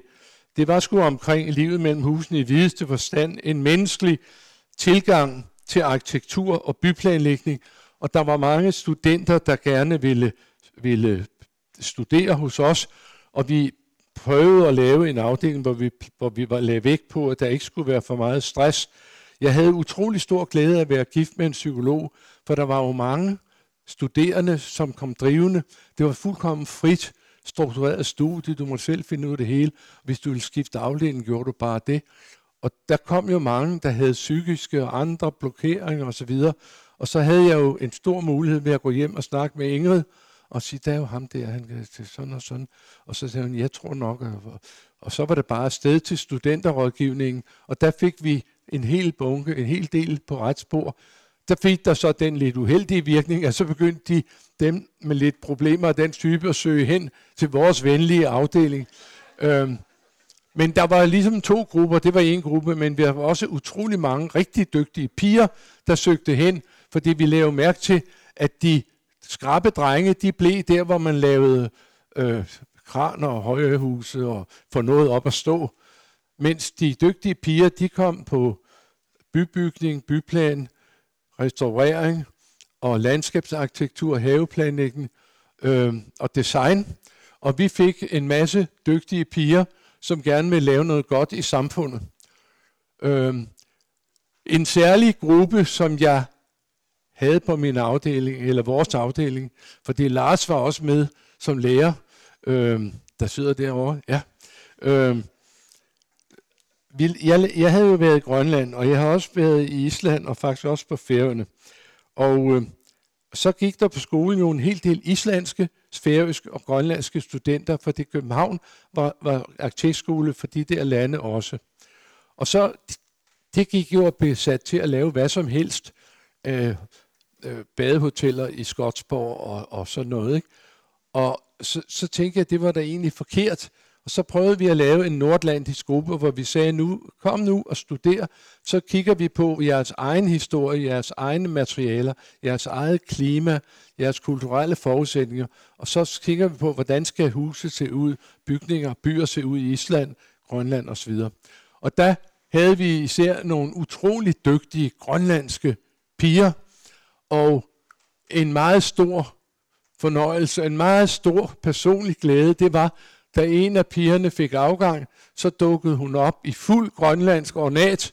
det var sgu omkring livet mellem husene i videste forstand, en menneskelig tilgang til arkitektur og byplanlægning, og der var mange studenter, der gerne ville, ville studere hos os, og vi prøvede at lave en afdeling, hvor vi, hvor vi var lagde vægt på, at der ikke skulle være for meget stress. Jeg havde utrolig stor glæde af at være gift med en psykolog, for der var jo mange studerende, som kom drivende. Det var fuldkommen frit struktureret studie. Du måtte selv finde ud af det hele. Hvis du ville skifte afdeling, gjorde du bare det. Og der kom jo mange, der havde psykiske og andre blokeringer osv. Og så havde jeg jo en stor mulighed ved at gå hjem og snakke med Ingrid, og sige, der er jo ham der, han kan til sådan og sådan. Og så sagde hun, jeg tror nok. Og, og så var det bare sted til studenterrådgivningen, og der fik vi en hel bunke, en hel del på retsspor. Der fik der så den lidt uheldige virkning, at så begyndte de, dem med lidt problemer af den type, at søge hen til vores venlige afdeling. Øhm, men der var ligesom to grupper, det var en gruppe, men vi var også utrolig mange rigtig dygtige piger, der søgte hen, fordi vi lavede mærke til, at de skrabe drenge, de blev der, hvor man lavede øh, kraner og højhuse og få noget op at stå. Mens de dygtige piger, de kom på bybygning, byplan, restaurering og landskabsarkitektur, haveplanlægning øh, og design. Og vi fik en masse dygtige piger, som gerne vil lave noget godt i samfundet. Øh, en særlig gruppe, som jeg havde på min afdeling, eller vores afdeling, fordi Lars var også med som lærer, øh, der sidder derovre. Ja. Øh, jeg, jeg havde jo været i Grønland, og jeg har også været i Island, og faktisk også på Færøerne. Og øh, så gik der på skolen jo en hel del islandske, færøske og grønlandske studenter, fordi København var, var arkitektskole for de der lande også. Og så, det gik jo at blive sat til at lave hvad som helst. Øh, øh, badehoteller i Skotsborg og, og sådan noget. Ikke? Og så, så tænkte jeg, at det var da egentlig forkert. Og så prøvede vi at lave en nordlandisk gruppe, hvor vi sagde, nu kom nu og studer, så kigger vi på jeres egen historie, jeres egne materialer, jeres eget klima, jeres kulturelle forudsætninger, og så kigger vi på, hvordan skal huset se ud, bygninger, byer se ud i Island, Grønland osv. Og der havde vi især nogle utrolig dygtige grønlandske piger, og en meget stor fornøjelse, en meget stor personlig glæde, det var, da en af pigerne fik afgang, så dukkede hun op i fuld grønlandsk ornat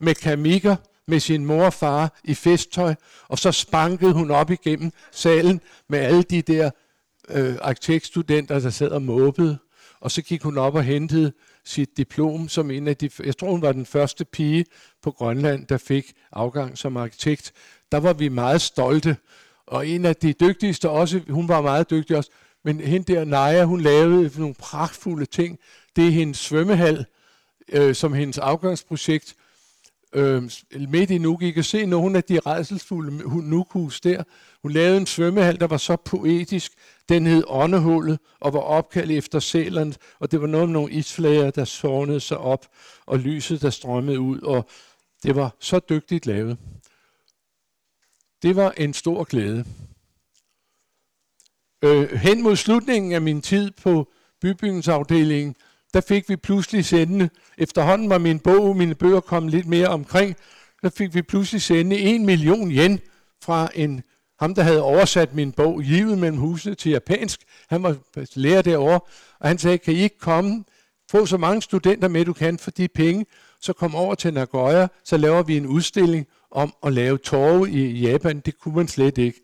med kamikker med sin mor og far i festtøj, og så spankede hun op igennem salen med alle de der øh, arkitektstudenter, der sad og måbede. Og så gik hun op og hentede sit diplom som en af de, jeg tror hun var den første pige på Grønland, der fik afgang som arkitekt. Der var vi meget stolte. Og en af de dygtigste også, hun var meget dygtig også, men hende der, Naja, hun lavede nogle pragtfulde ting. Det er hendes svømmehal, øh, som hendes afgangsprojekt. Øh, midt i Nuuk, I kan se nogle af de redselsfulde Nukhus der. Hun lavede en svømmehal, der var så poetisk. Den hed Åndehullet og var opkaldt efter Sæland, og det var noget med nogle isflager, der sårnede sig op, og lyset, der strømmede ud, og det var så dygtigt lavet. Det var en stor glæde. Øh, hen mod slutningen af min tid på bybygningsafdelingen, der fik vi pludselig sendende, efterhånden var min bog, mine bøger kom lidt mere omkring, der fik vi pludselig sende en million yen fra en, ham der havde oversat min bog, Livet mellem husene til japansk. Han var lærer derovre, og han sagde, kan I ikke komme, få så mange studenter med, du kan for de penge, så kom over til Nagoya, så laver vi en udstilling om at lave torve i Japan. Det kunne man slet ikke.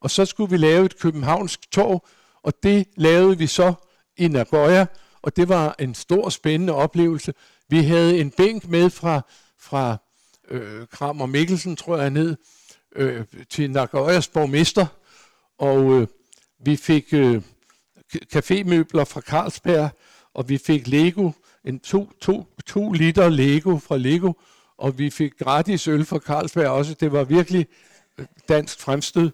Og så skulle vi lave et københavnsk tog, og det lavede vi så i Nagoya, og det var en stor spændende oplevelse. Vi havde en bænk med fra, fra øh, og Mikkelsen, tror jeg ned øh, til Nagoyas borgmester, og øh, vi fik øh, kafemøbler fra Carlsberg, og vi fik Lego, en to, to, to liter Lego fra Lego, og vi fik gratis øl fra Carlsberg også. Det var virkelig øh, dansk fremstød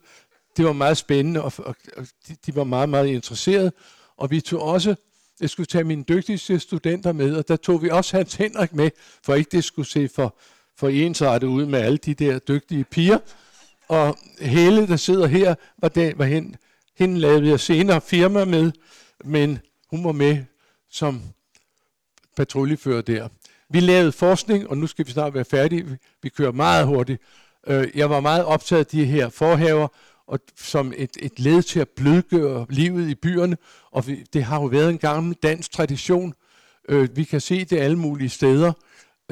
det var meget spændende, og, og, og de, de var meget, meget interesserede. Og vi tog også, jeg skulle tage mine dygtigste studenter med, og der tog vi også Hans Henrik med, for ikke det skulle se for, for ensartet ud med alle de der dygtige piger. Og hele, der sidder her, var, det, var hende, hende lavede jeg senere firma med, men hun var med som patruljefører der. Vi lavede forskning, og nu skal vi snart være færdige. Vi kører meget hurtigt. Øh, jeg var meget optaget af de her forhaver, og som et, et led til at blødgøre livet i byerne. Og vi, det har jo været en gammel dansk tradition. Øh, vi kan se det alle mulige steder.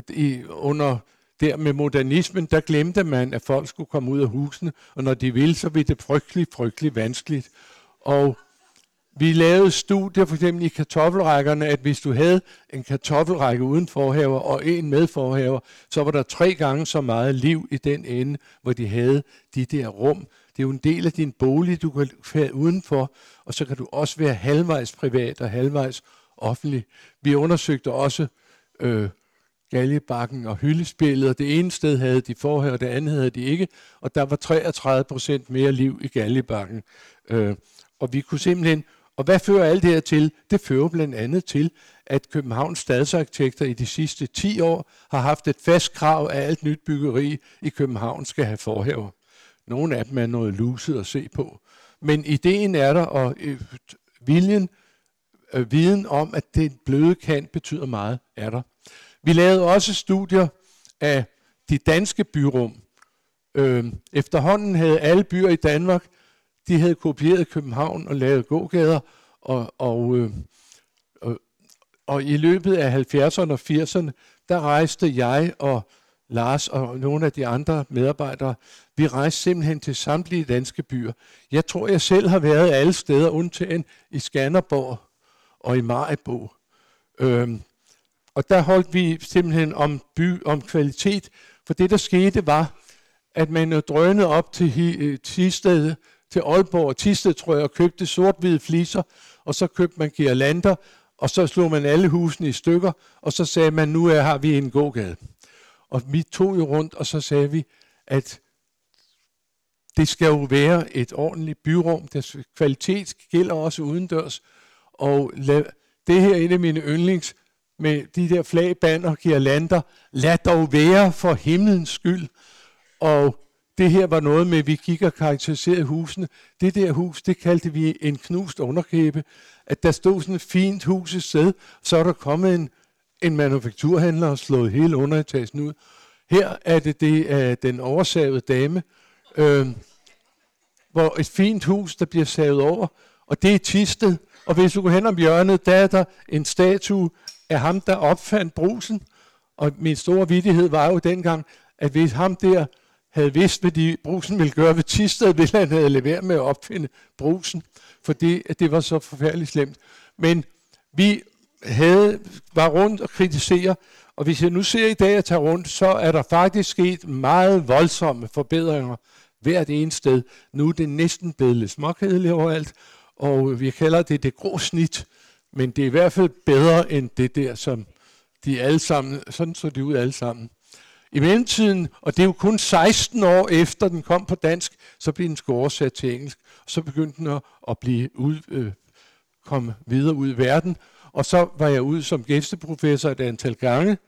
I, under der med modernismen, der glemte man, at folk skulle komme ud af husene, og når de ville, så blev det frygtelig, frygtelig vanskeligt. Og vi lavede studier for eksempel i kartoffelrækkerne, at hvis du havde en kartoffelrække uden forhaver og en med forhaver, så var der tre gange så meget liv i den ende, hvor de havde de der rum. Det er jo en del af din bolig, du kan være udenfor, og så kan du også være halvvejs privat og halvvejs offentlig. Vi undersøgte også øh, galjebakken og hyldespillet, og det ene sted havde de forhør, og det andet havde de ikke, og der var 33 procent mere liv i galjebakken. Øh, og vi kunne simpelthen og hvad fører alt det her til? Det fører blandt andet til, at Københavns stadsarkitekter i de sidste 10 år har haft et fast krav, at alt nyt byggeri i København skal have forhæver. Nogle af dem er noget luset at se på. Men ideen er der, og øh, viljen, øh, viden om, at det bløde kant betyder meget, er der. Vi lavede også studier af de danske byrum. Øh, efterhånden havde alle byer i Danmark de havde kopieret København og lavet gågader, og, og, øh, og, og i løbet af 70'erne og 80'erne, der rejste jeg og Lars og nogle af de andre medarbejdere, vi rejste simpelthen til samtlige danske byer. Jeg tror, jeg selv har været alle steder, undtagen i Skanderborg og i Majbo. Øhm, og der holdt vi simpelthen om by, om kvalitet, for det der skete var, at man øh, drønede op til Tistede, øh, Tisted, til Aalborg og Tisted, tror jeg, og købte sort-hvide fliser, og så købte man girlander, og så slog man alle husene i stykker, og så sagde man, nu er, har vi en gågade. Og vi tog jo rundt, og så sagde vi, at det skal jo være et ordentligt byrum. Der kvalitet gælder også udendørs. Og det her er en af mine yndlings med de der flag, og girlander. Lad dog være for himlens skyld. Og det her var noget med, at vi gik og karakteriserede husene. Det der hus, det kaldte vi en knust underkæbe. At der stod sådan et fint hus et sted, så er der kommet en, en manufakturhandler og slået hele underetagen ud. Her er det, det er den oversavede dame, øh, hvor et fint hus, der bliver savet over, og det er tistet. Og hvis du går hen om hjørnet, der er der en statue af ham, der opfandt brusen. Og min store vidighed var jo dengang, at hvis ham der havde vidst, hvad de brusen ville gøre ved Tisted, ville han have leveret med at opfinde brusen, fordi det var så forfærdeligt slemt. Men vi havde, var rundt og kritisere, og hvis jeg nu ser i dag at tage rundt, så er der faktisk sket meget voldsomme forbedringer hvert eneste sted. Nu er det næsten blevet lidt småkedeligt overalt, og vi kalder det det grå snit, men det er i hvert fald bedre end det der, som de alle sammen, sådan så de ud alle sammen. I mellemtiden, og det er jo kun 16 år efter den kom på dansk, så blev den oversat til engelsk. Og så begyndte den at, blive ud, øh, komme videre ud i verden. Og så var jeg ude som gæsteprofessor et antal gange,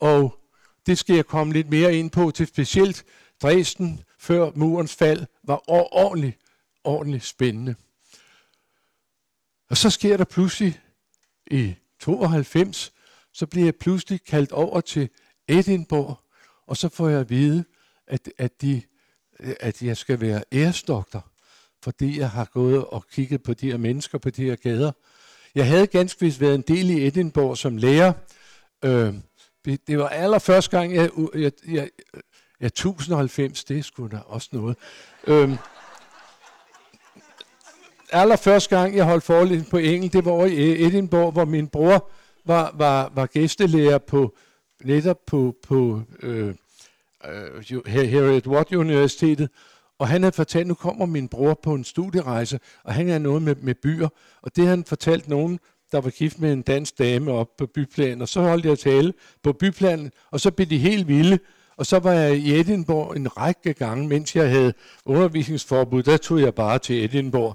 og det skal jeg komme lidt mere ind på til specielt Dresden før murens fald var ordentligt, ordentligt spændende. Og så sker der pludselig i 92, så bliver jeg pludselig kaldt over til Edinburgh og så får jeg at vide, at, at, de, at jeg skal være æresdoktor, fordi jeg har gået og kigget på de her mennesker på de her gader. Jeg havde ganske vist været en del i Edinburgh som lærer. Øh, det var allerførste gang, jeg, jeg, jeg, ja, 1090, det er sgu da også noget. Øh, allerførste gang, jeg holdt forelæsning på engelsk, det var i Edinburgh, hvor min bror var, var, var gæstelærer på netop på, på øh, øh, Harriet Watt Universitetet, og han havde fortalt, nu kommer min bror på en studierejse, og han er noget med, med byer, og det han fortalt nogen, der var gift med en dansk dame op på byplanen, og så holdt jeg tale på byplanen, og så blev de helt vilde, og så var jeg i Edinburgh en række gange, mens jeg havde undervisningsforbud, der tog jeg bare til Edinburgh.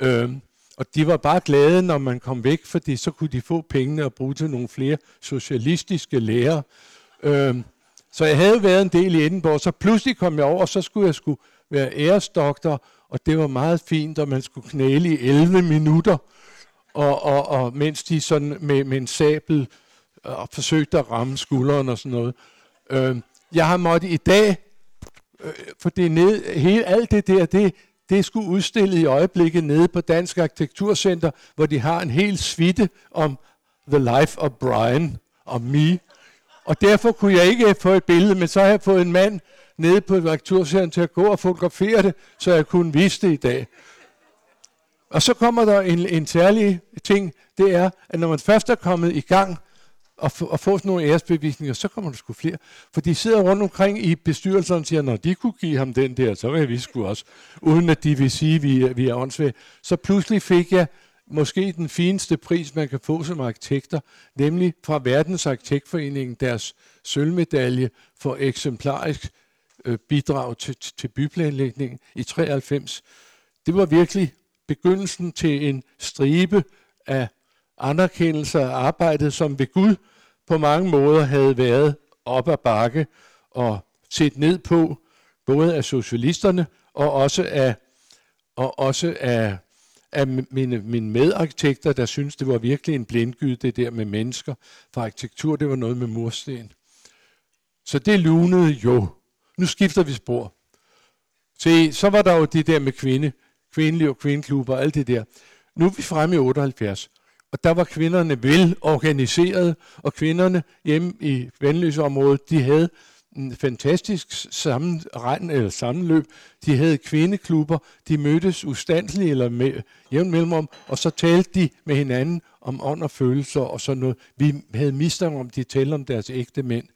Øhm, og de var bare glade, når man kom væk, fordi så kunne de få pengene og bruge til nogle flere socialistiske lærere. Øhm, så jeg havde været en del i Edinburgh, så pludselig kom jeg over, og så skulle jeg skulle være æresdoktor, og det var meget fint, og man skulle knæle i 11 minutter, og, og, og mens de sådan med, med en sabel øh, og forsøgte at ramme skulderen og sådan noget. Øh, jeg har måttet i dag, øh, for det ned, hele, alt det der, det, det skulle udstillet i øjeblikket nede på Dansk Arkitekturcenter, hvor de har en hel suite om The Life of Brian og Me. Og derfor kunne jeg ikke få et billede, men så har jeg fået en mand nede på Rekturserien til at gå og fotografere det, så jeg kunne vise det i dag. Og så kommer der en, en særlig ting, det er, at når man først er kommet i gang og, f- og får sådan nogle æresbevisninger, så kommer der sgu flere. For de sidder rundt omkring i bestyrelsen og siger, når de kunne give ham den der, så vil vi sgu også, uden at de vil sige, at vi er, vi er åndssvage. Så pludselig fik jeg måske den fineste pris, man kan få som arkitekter, nemlig fra Verdens Arkitektforening, deres sølvmedalje for eksemplarisk øh, bidrag til, til byplanlægningen i 93. Det var virkelig begyndelsen til en stribe af anerkendelse af arbejdet, som ved Gud på mange måder havde været op ad bakke og set ned på, både af socialisterne og også af, og også af, af mine, mine medarkitekter, der synes det var virkelig en blindgyde, det der med mennesker. For arkitektur, det var noget med mursten. Så det lunede jo. Nu skifter vi spor. Se, så var der jo det der med kvinde, kvindelige og kvindeklubber og alt det der. Nu er vi fremme i 78, og der var kvinderne vel organiseret, og kvinderne hjemme i Vandløseområdet, de havde en fantastisk sammenregn, eller sammenløb. De havde kvindeklubber, de mødtes ustandsligt eller med jævn mellemrum, og så talte de med hinanden om ånd og følelser og sådan noget. Vi havde mistanke om, de talte om deres ægte mænd.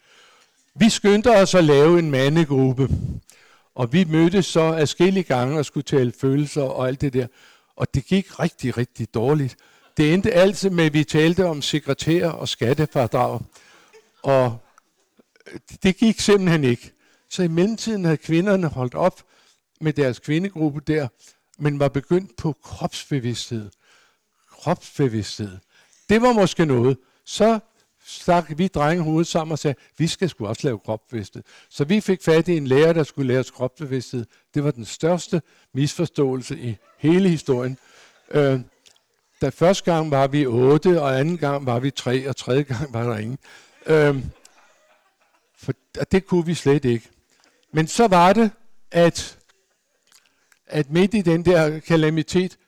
Vi skyndte os at lave en mandegruppe, og vi mødtes så afskillige gange og skulle tale følelser og alt det der. Og det gik rigtig, rigtig dårligt. Det endte altid med, at vi talte om sekretær og skattefradrag. Og det gik simpelthen ikke. Så i mellemtiden havde kvinderne holdt op med deres kvindegruppe der, men var begyndt på kropsbevidsthed. Kropsbevidsthed. Det var måske noget. Så stak vi drenge hovedet sammen og sagde, vi skal sgu også lave kropsbevidsthed. Så vi fik fat i en lærer, der skulle lære os kropsbevidsthed. Det var den største misforståelse i hele historien. Øh, da første gang var vi otte, og anden gang var vi tre, og tredje gang var der ingen. Øh, for det kunne vi slet ikke. Men så var det, at, at midt i den der kalamitet,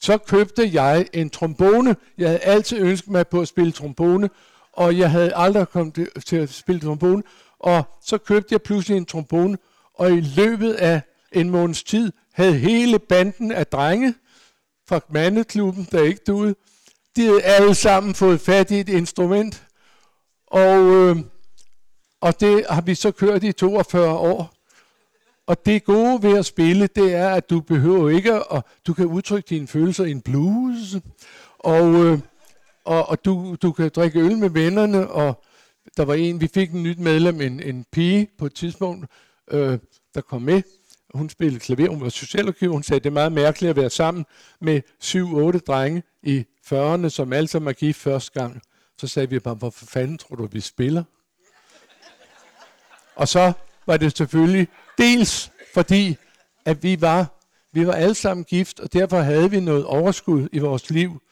så købte jeg en trombone. Jeg havde altid ønsket mig på at spille trombone, og jeg havde aldrig kommet til at spille trombone. Og så købte jeg pludselig en trombone, og i løbet af en måneds tid havde hele banden af drenge fra mandeklubben, der ikke duede, de havde alle sammen fået fat i et instrument. Og, øh, og det har vi så kørt i 42 år. Og det gode ved at spille, det er, at du behøver ikke, at du kan udtrykke dine følelser i en blues. Og, øh, og, og du, du kan drikke øl med vennerne, og der var en, vi fik en nyt medlem, en, en pige på et tidspunkt, øh, der kom med. Hun spillede klaver, hun var socialrådgiver, hun sagde, det er meget mærkeligt at være sammen med syv, otte drenge i 40'erne, som alle sammen er gift første gang. Så sagde vi bare, hvorfor fanden tror du, vi spiller? Og så var det selvfølgelig dels fordi, at vi var, vi var alle sammen gift, og derfor havde vi noget overskud i vores liv.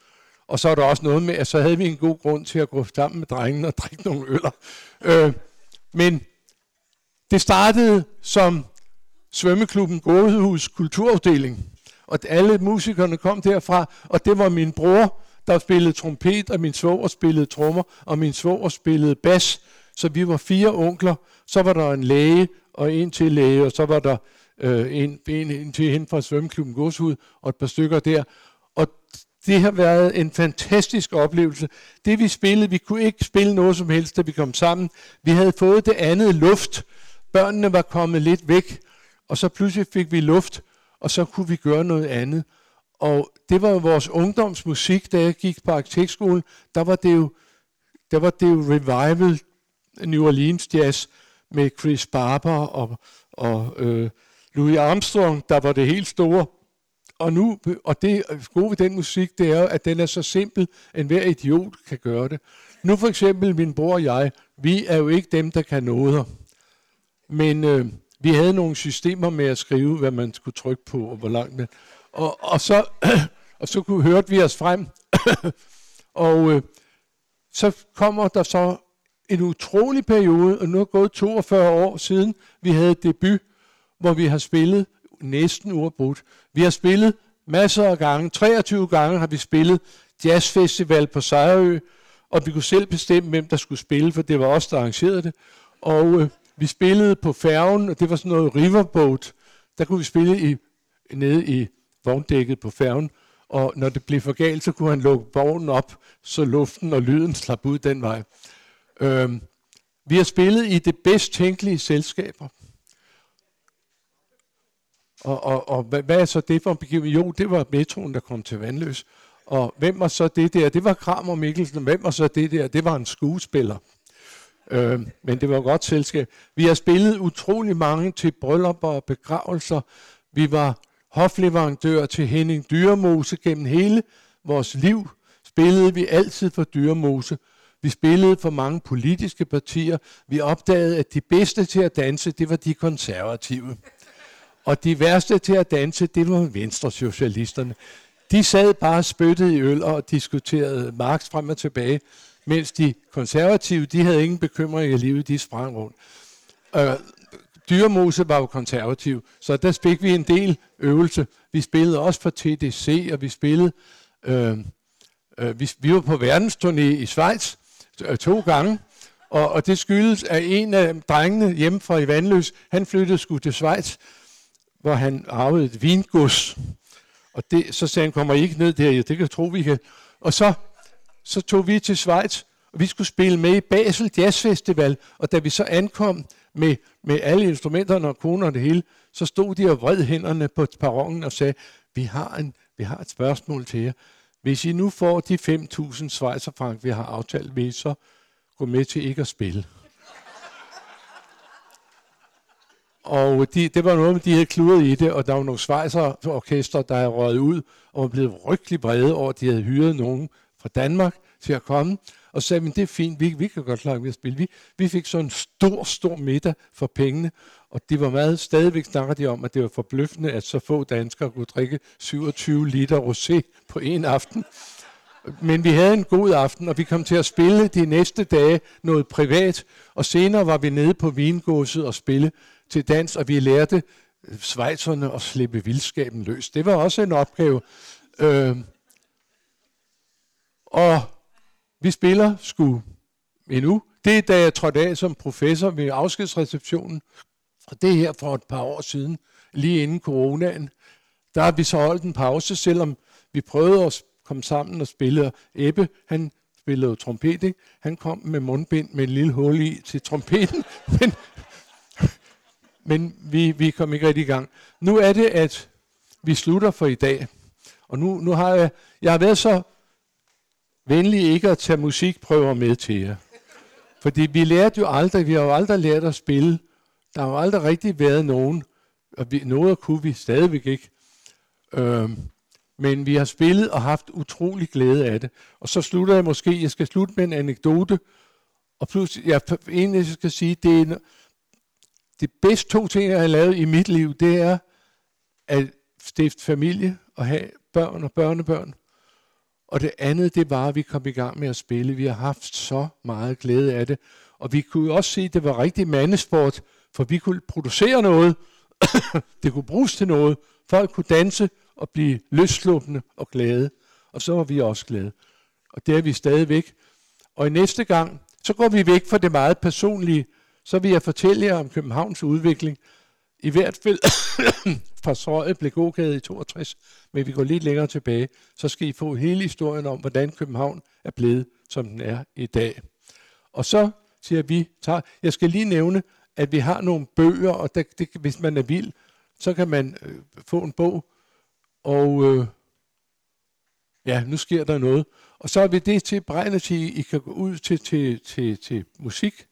Og så er der også noget med, at så havde vi en god grund til at gå sammen med drengene og drikke nogle øller. Øh, men det startede som svømmeklubben Gårdehus kulturafdeling. Og alle musikerne kom derfra, og det var min bror, der spillede trompet, og min svoger spillede trommer, og min svoger spillede bas. Så vi var fire onkler. Så var der en læge, og en til læge, og så var der øh, en, en, en til hen fra svømmeklubben Godshud, og et par stykker der. Og det har været en fantastisk oplevelse. Det vi spillede, vi kunne ikke spille noget som helst, da vi kom sammen. Vi havde fået det andet luft. Børnene var kommet lidt væk, og så pludselig fik vi luft, og så kunne vi gøre noget andet. Og det var vores ungdomsmusik, da jeg gik på arkitektskolen. Der var det jo, der var det jo revival New Orleans jazz med Chris Barber og, og øh, Louis Armstrong, der var det helt store. Og, nu, og det gode ved den musik, det er jo, at den er så simpel, at hver idiot kan gøre det. Nu for eksempel min bror og jeg, vi er jo ikke dem, der kan noget. Men øh, vi havde nogle systemer med at skrive, hvad man skulle trykke på, og hvor langt man... Og, og, så, *clears throat* og så kunne, hørte vi os frem. *clears throat* og øh, så kommer der så en utrolig periode, og nu er gået 42 år siden, vi havde debut, hvor vi har spillet næsten uafbrudt. Vi har spillet masser af gange, 23 gange har vi spillet jazzfestival på Sejrø, og vi kunne selv bestemme, hvem der skulle spille, for det var os, der arrangerede det. Og øh, vi spillede på færgen, og det var sådan noget riverboat. Der kunne vi spille i, nede i vogndækket på færgen, og når det blev for galt, så kunne han lukke vognen op, så luften og lyden slap ud den vej. Øh, vi har spillet i det bedst tænkelige selskaber. Og, og, og hvad, hvad er så det for en begivenhed? Jo, det var metroen, der kom til Vandløs. Og hvem var så det der? Det var Kram og Mikkelsen. Hvem var så det der? Det var en skuespiller. Øh, men det var godt selskab. Vi har spillet utrolig mange til bryllupper og begravelser. Vi var hofleverandør til Henning Dyremose gennem hele vores liv. Spillede vi altid for Dyremose. Vi spillede for mange politiske partier. Vi opdagede, at de bedste til at danse, det var de konservative. Og de værste til at danse, det var venstre socialisterne. De sad bare spyttet i øl og diskuterede Marx frem og tilbage, mens de konservative, de havde ingen bekymring i livet, de sprang rundt. Øh, Dyremose var jo konservativ, så der fik vi en del øvelse. Vi spillede også for TDC, og vi spillede... Øh, øh, vi, vi var på verdensturné i Schweiz øh, to gange, og, og det skyldes, at en af drengene hjemme fra Vandløs, han flyttede sgu til Schweiz, hvor han arvede et vingods. Og det, så sagde han, kommer I ikke ned der? Ja, det kan jeg tro, vi kan. Og så, så tog vi til Schweiz, og vi skulle spille med i Basel Jazz Festival. Og da vi så ankom med, med alle instrumenterne og koner og det hele, så stod de og vred hænderne på perronen og sagde, vi har, en, vi har et spørgsmål til jer. Hvis I nu får de 5.000 schweizerfrank, vi har aftalt, vil I så gå med til ikke at spille? Og de, det var noget med, de havde kludret i det, og der var nogle svejserorkester, der havde røget ud, og var blevet rygtelig brede over, at de havde hyret nogen fra Danmark til at komme. Og så sagde men det er fint, vi, vi kan godt klare at spille. Vi, vi fik sådan en stor, stor middag for pengene, og det var meget, stadigvæk snakker de om, at det var forbløffende, at så få danskere kunne drikke 27 liter rosé på en aften. Men vi havde en god aften, og vi kom til at spille de næste dage noget privat, og senere var vi nede på vingåset og spille til dans, og vi lærte svejserne at slippe vildskaben løs. Det var også en opgave. Øh, og vi spiller sgu endnu. Det er, da jeg trådte af som professor ved afskedsreceptionen, og det er her for et par år siden, lige inden coronaen. Der har vi så holdt en pause, selvom vi prøvede at komme sammen og spille. Ebbe, han spillede trompet, ikke? Han kom med mundbind med en lille hul i til trompeten, *laughs* men men vi, vi kom ikke rigtig i gang. Nu er det, at vi slutter for i dag. Og nu, nu har jeg, jeg har været så venlig ikke at tage musikprøver med til jer. Fordi vi lærte jo aldrig, vi har jo aldrig lært at spille. Der har jo aldrig rigtig været nogen, og vi, noget kunne vi stadigvæk ikke. Øhm, men vi har spillet og haft utrolig glæde af det. Og så slutter jeg måske, jeg skal slutte med en anekdote, og pludselig, jeg egentlig skal sige, det er, det bedste to ting, jeg har lavet i mit liv, det er at stifte familie og have børn og børnebørn. Og det andet, det var, at vi kom i gang med at spille. Vi har haft så meget glæde af det. Og vi kunne også se, at det var rigtig mandesport, for vi kunne producere noget. *coughs* det kunne bruges til noget. Folk kunne danse og blive løsluppende og glade. Og så var vi også glade. Og det er vi stadigvæk. Og i næste gang, så går vi væk fra det meget personlige, så vil jeg fortælle jer om Københavns udvikling. I hvert fald *coughs* fra Strøget blev gågade i 62, men vi går lidt længere tilbage, så skal I få hele historien om, hvordan København er blevet, som den er i dag. Og så siger vi, tager, jeg skal lige nævne, at vi har nogle bøger, og der, det, hvis man er vild, så kan man øh, få en bog, og øh, ja, nu sker der noget. Og så er vi det til beregnet til, I kan gå ud til, til, til, til musik,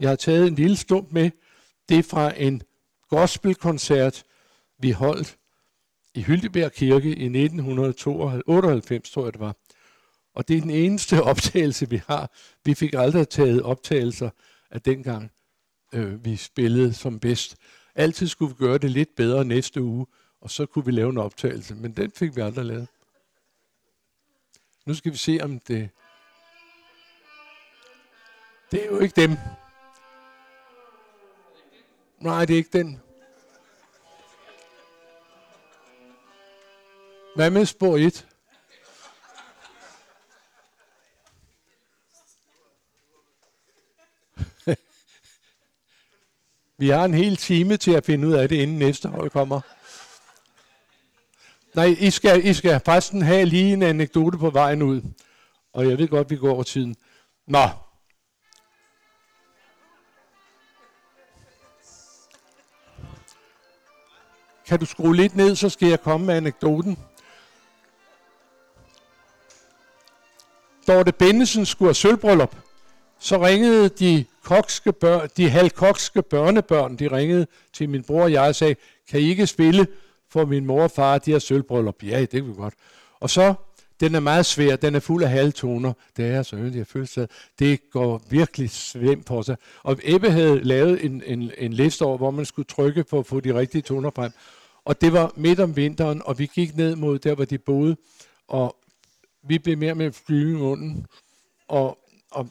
jeg har taget en lille stump med. Det er fra en gospelkoncert, vi holdt i Hyldebjerg Kirke i 1998, tror jeg det var. Og det er den eneste *laughs* optagelse, vi har. Vi fik aldrig taget optagelser af dengang, øh, vi spillede som bedst. Altid skulle vi gøre det lidt bedre næste uge, og så kunne vi lave en optagelse. Men den fik vi aldrig lavet. Nu skal vi se, om det... Det er jo ikke dem. Nej, det er ikke den. Hvad med spor 1? *laughs* Vi har en hel time til at finde ud af det, inden næste hold kommer. Nej, I skal, I skal faktisk have lige en anekdote på vejen ud. Og jeg ved godt, vi går over tiden. Nå, Kan du skrue lidt ned, så skal jeg komme med anekdoten. Dorte Bennesen skulle have sølvbryllup. Så ringede de, kokske børn, de halvkokske børnebørn, de ringede til min bror og jeg og sagde, kan I ikke spille for min mor og far, de har sølvbryllup? Ja, det kan vi godt. Og så, den er meget svær, den er fuld af halvtoner. Det er altså så yndigt, jeg føler sig. Det går virkelig svim på sig. Og Ebbe havde lavet en, en, en liste over, hvor man skulle trykke for at få de rigtige toner frem. Og det var midt om vinteren, og vi gik ned mod der, hvor de boede, og vi blev mere med flyve i munden, og, og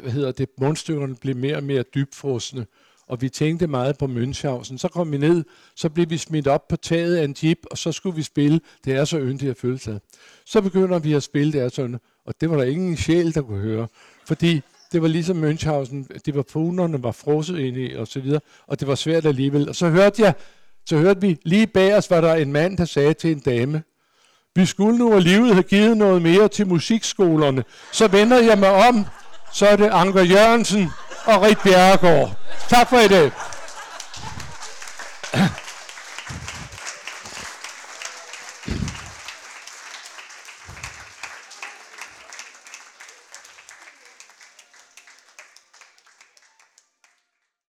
hvad hedder det, mundstykkerne blev mere og mere dybfrosne, og vi tænkte meget på Münchhausen. Så kom vi ned, så blev vi smidt op på taget af en jeep, og så skulle vi spille Det er så yndigt at føle sig. Så begynder vi at spille Det er så yndigt, og det var der ingen sjæl, der kunne høre, fordi det var ligesom Münchhausen, det var punerne var frosset ind i, og så videre, og det var svært alligevel. Og så hørte jeg, så hørte vi, lige bag os var der en mand, der sagde til en dame, vi skulle nu alligevel have givet noget mere til musikskolerne. Så vender jeg mig om, så er det Anker Jørgensen og Rit Bjerregaard. Tak for i dag.